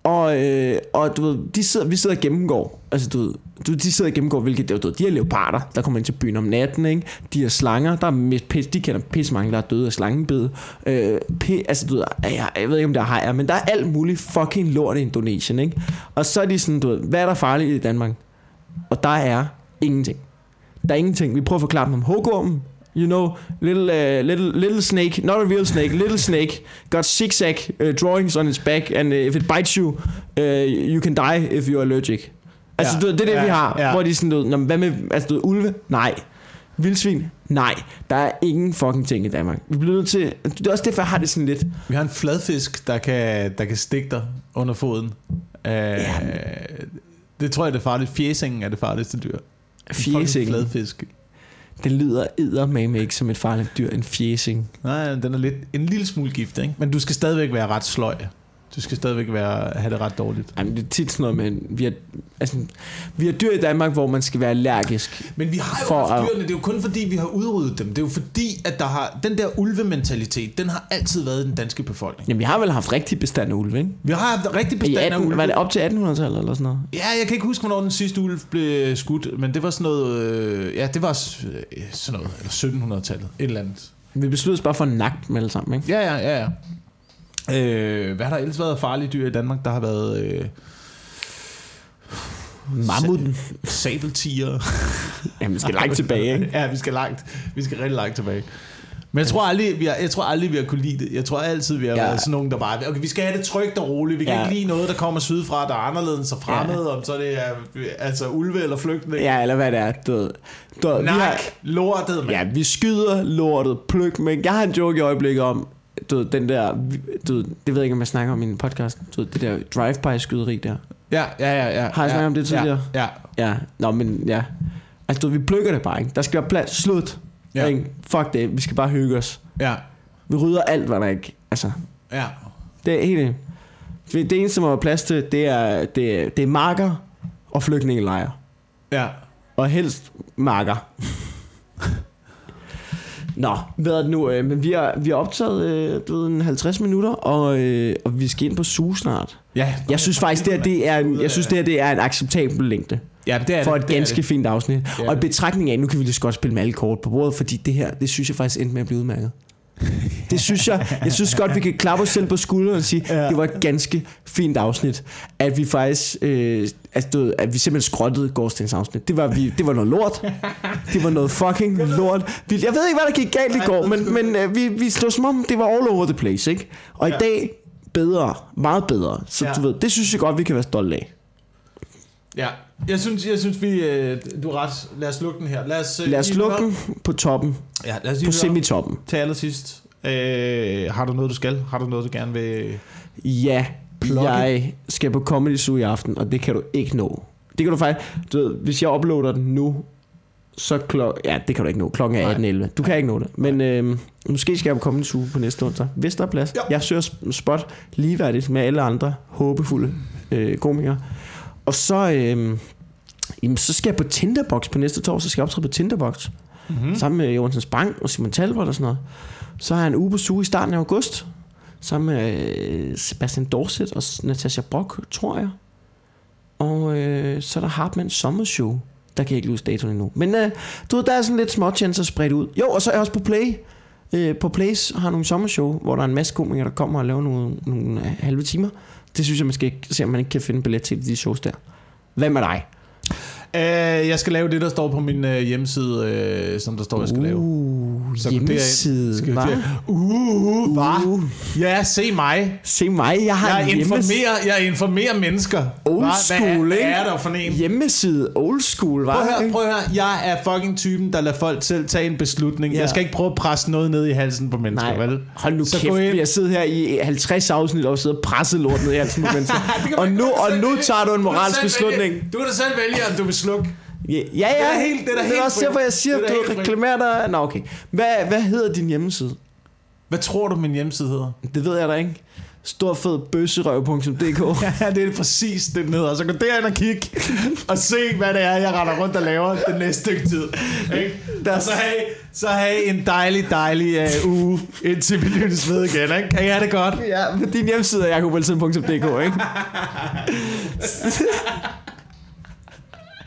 Og, øh, og du ved, de sidder, vi sidder og gennemgår, altså du ved, du, de sidder og gennemgår, hvilke det er, døde. de har leoparder, der kommer ind til byen om natten, ikke? De har slanger, der er pis, de kender pis mange, der er døde af slangebid. Øh, altså du ved, jeg, jeg ved ikke, om der er hajer, men der er alt muligt fucking lort i Indonesien, ikke? Og så er de sådan, du ved, hvad er der farligt i Danmark? Og der er ingenting. Der er ingenting. Vi prøver at forklare dem om hukummen, You know, little, uh, little, little snake, not a real snake, little snake, got zigzag uh, drawings on its back, and uh, if it bites you, uh, you can die if you're allergic. Altså, Ja. ja. det er det, Ja, vi har, ja. hvor de sådan, du ved, "Nå, men hvad med, altså, du ulve? Nej. Vildsvin? Nej. Der er ingen fucking ting i Danmark. Vi bliver nødt til, det er også derfor, jeg har det sådan lidt, Vi har en fladfisk, der kan, der kan stikke dig under foden. Uh, det tror jeg, det er farligt. Fjæsingen er det farligste dyr. En fucking fjesingen. Fladfisk. Det lyder eddermame ikke som et farligt dyr, en fjesing. Nej, den er lidt, en lille smule gift, ikke? Men du skal stadigvæk være ret sløj. Du skal stadigvæk være, have det ret dårligt. Jamen, det er tit sådan noget med, vi har, altså, vi har dyr i Danmark, hvor man skal være allergisk. Men vi har jo For at- dyrene, det er jo kun fordi, vi har udryddet dem. Det er jo fordi, at der har, den der ulvementalitet, den har altid været i den danske befolkning. Jamen, vi har vel haft rigtig bestand af ulve, ikke? Vi har haft rigtig bestand af 18, ulve. var det op til 1800-tallet eller sådan noget? Ja, jeg kan ikke huske, hvornår den sidste ulv blev skudt, men det var sådan noget, øh, ja, det var øh, sådan noget, eller 1700-tallet, et eller andet. Vi besluttede os bare for nagt med alle sammen, ikke? Ja, ja, ja, ja. Øh, hvad har der ellers været farlige dyr i Danmark? Der har været øh, Mammuten. sabeltiger. Jamen, vi skal langt tilbage, ikke? ja, vi skal langt. Vi skal rigtig langt tilbage. Men jeg tror aldrig, vi har, jeg tror aldrig, vi har kunne lide det. Jeg tror altid, vi har Ja. ja. været sådan nogen, der bare... Okay, vi skal have det trygt og roligt. Vi kan Ja. ja. ikke lide noget, der kommer sydfra, der er anderledes og fremmed. Ja. Om så det er altså ulve eller flygtning. Ja, eller hvad det er. Du, du, ved, vi har, lortet, mand. ja, vi skyder lortet, pløk, men jeg har en joke i øjeblikket om, du ved, den der, du ved, det ved jeg ikke, om jeg snakker om i min podcast, du ved, det der drive-by skyderi der. Ja, ja, ja. ja Har jeg ja, snakket om det tidligere? Ja, ja. Ja, nå, men ja. Altså, du ved, vi plukker det bare, ikke? Der skal være plads, slut. Ja. Ikke? Fuck det, vi skal bare hygge os. ja, Vi rydder alt, hvad der ikke, altså, ja. det er helt Det eneste, der er plads til, det er, det er, det er marker og flygtningelejre. ja. Og helst marker. Nå, hvad er det nu? Øh, men vi har, vi har optaget øh, du ved, en 50 minutter, og, øh, og vi skal ind på suge snart. ja. Jeg synes faktisk, det her, det er en, jeg synes, det her, det er en acceptabel længde ja, det er for det, et det ganske det. fint afsnit. Ja. Og i betragtning af, nu kan vi lige så godt spille med alle kort på bordet, fordi det her, det synes jeg faktisk endte med at blive udmærket. Det synes jeg, jeg synes godt, vi kan klappe os selv på skulderen og sige, Ja. det var et ganske fint afsnit. At vi faktisk, øh, at, du, at vi simpelthen skrottede gårdsdagens afsnit. Det var, vi, det var noget lort. Det var noget fucking lort. Vi, jeg ved ikke, hvad der gik galt i går, men, men øh, vi, vi stod som om, det var all over the place, ikke? Og i Ja. dag, bedre. Meget bedre. Så Ja. du ved, det synes jeg godt, vi kan være stolte af. Ja, jeg synes, jeg synes vi... Øh, du er ret. Lad os lukke den her. Lad os, øh, Lad os høre- den på toppen, Ja, lad os lige på semitoppen. til allersidst. Øh, har du noget, du skal? Har du noget, du gerne vil... Ja, Plukke? jeg skal på Comedy Zoo i aften, og det kan du ikke nå. Det kan du faktisk... Du ved, hvis jeg uploader den nu, så klok... Ja, det kan du ikke nå. Klokken er Nej. 18.11. Du kan ikke nå det. Men øh, måske skal jeg på Comedy Zoo på næste onsdag, hvis der er plads. Ja. Jeg søger sp- spot ligeværdigt med alle andre håbefulde øh, komikere. Og så... Øh, jamen, så skal jeg på Tinderbox på næste torsdag. Så skal jeg optræde på Tinderbox. Mm-hmm. Sammen med Johansen Spang og Simon Talbot og sådan noget. Så har jeg en uge på suge i starten af august. Sammen med øh, Sebastian Dorset og Natasha Brock, tror jeg. Og øh, så er der Hartmanns sommershow. Der kan jeg ikke luse datoen endnu. Men øh, du ved, der er sådan lidt små chancer spredt ud. Jo, og så er jeg også på Play. Øh, på Place har nogle sommershow, hvor der er en masse komikere, der kommer og laver nogle, nogle halve timer. Det synes jeg, man skal se, om man ikke kan finde billet til de shows der. Hvad med dig? Øh, jeg skal lave det, der står på min øh, hjemmeside, øh, som der står, jeg skal lave. Uh, Så gå derind. hjemmeside, Skal vi hva? Uh? Uh, Ja, se mig. se mig, jeg har Jeg en informerer, jeg informerer mennesker. Old Hva? school, hvad, er- ikke? Er der for en? Hjemmeside, old school, var Prøv at høre, prøv at høre. Jeg er fucking typen, der lader folk selv tage en beslutning. Ja. Jeg skal ikke prøve at presse noget ned i halsen på mennesker, Nej, vel? hold nu Så kæft, vi har siddet her i 50 afsnit og siddet og presset lort ned i halsen på mennesker. Og nu, og nu tager du en moralsk beslutning. Du kan da selv vælge, om du vil slukke. Ja, ja, ja. Det er helt- det er det helt er også derfor, jeg siger, er at du reklamerer dig. Nå, okay. Hvad, hvad hedder din hjemmeside? Hvad tror du, min hjemmeside hedder? Det ved jeg da ikke. Storfedbøsserøv.dk Ja, det er præcis det den hedder. Så gå derind og kig og se, hvad det er, jeg render rundt og laver det næste stykke tid. Ikke? Og så have, så have en dejlig, dejlig uh, uge, indtil vi lyttes ved igen. Ikke? Kan I have det godt? Ja, men din hjemmeside er jakobelsen.dk, ikke?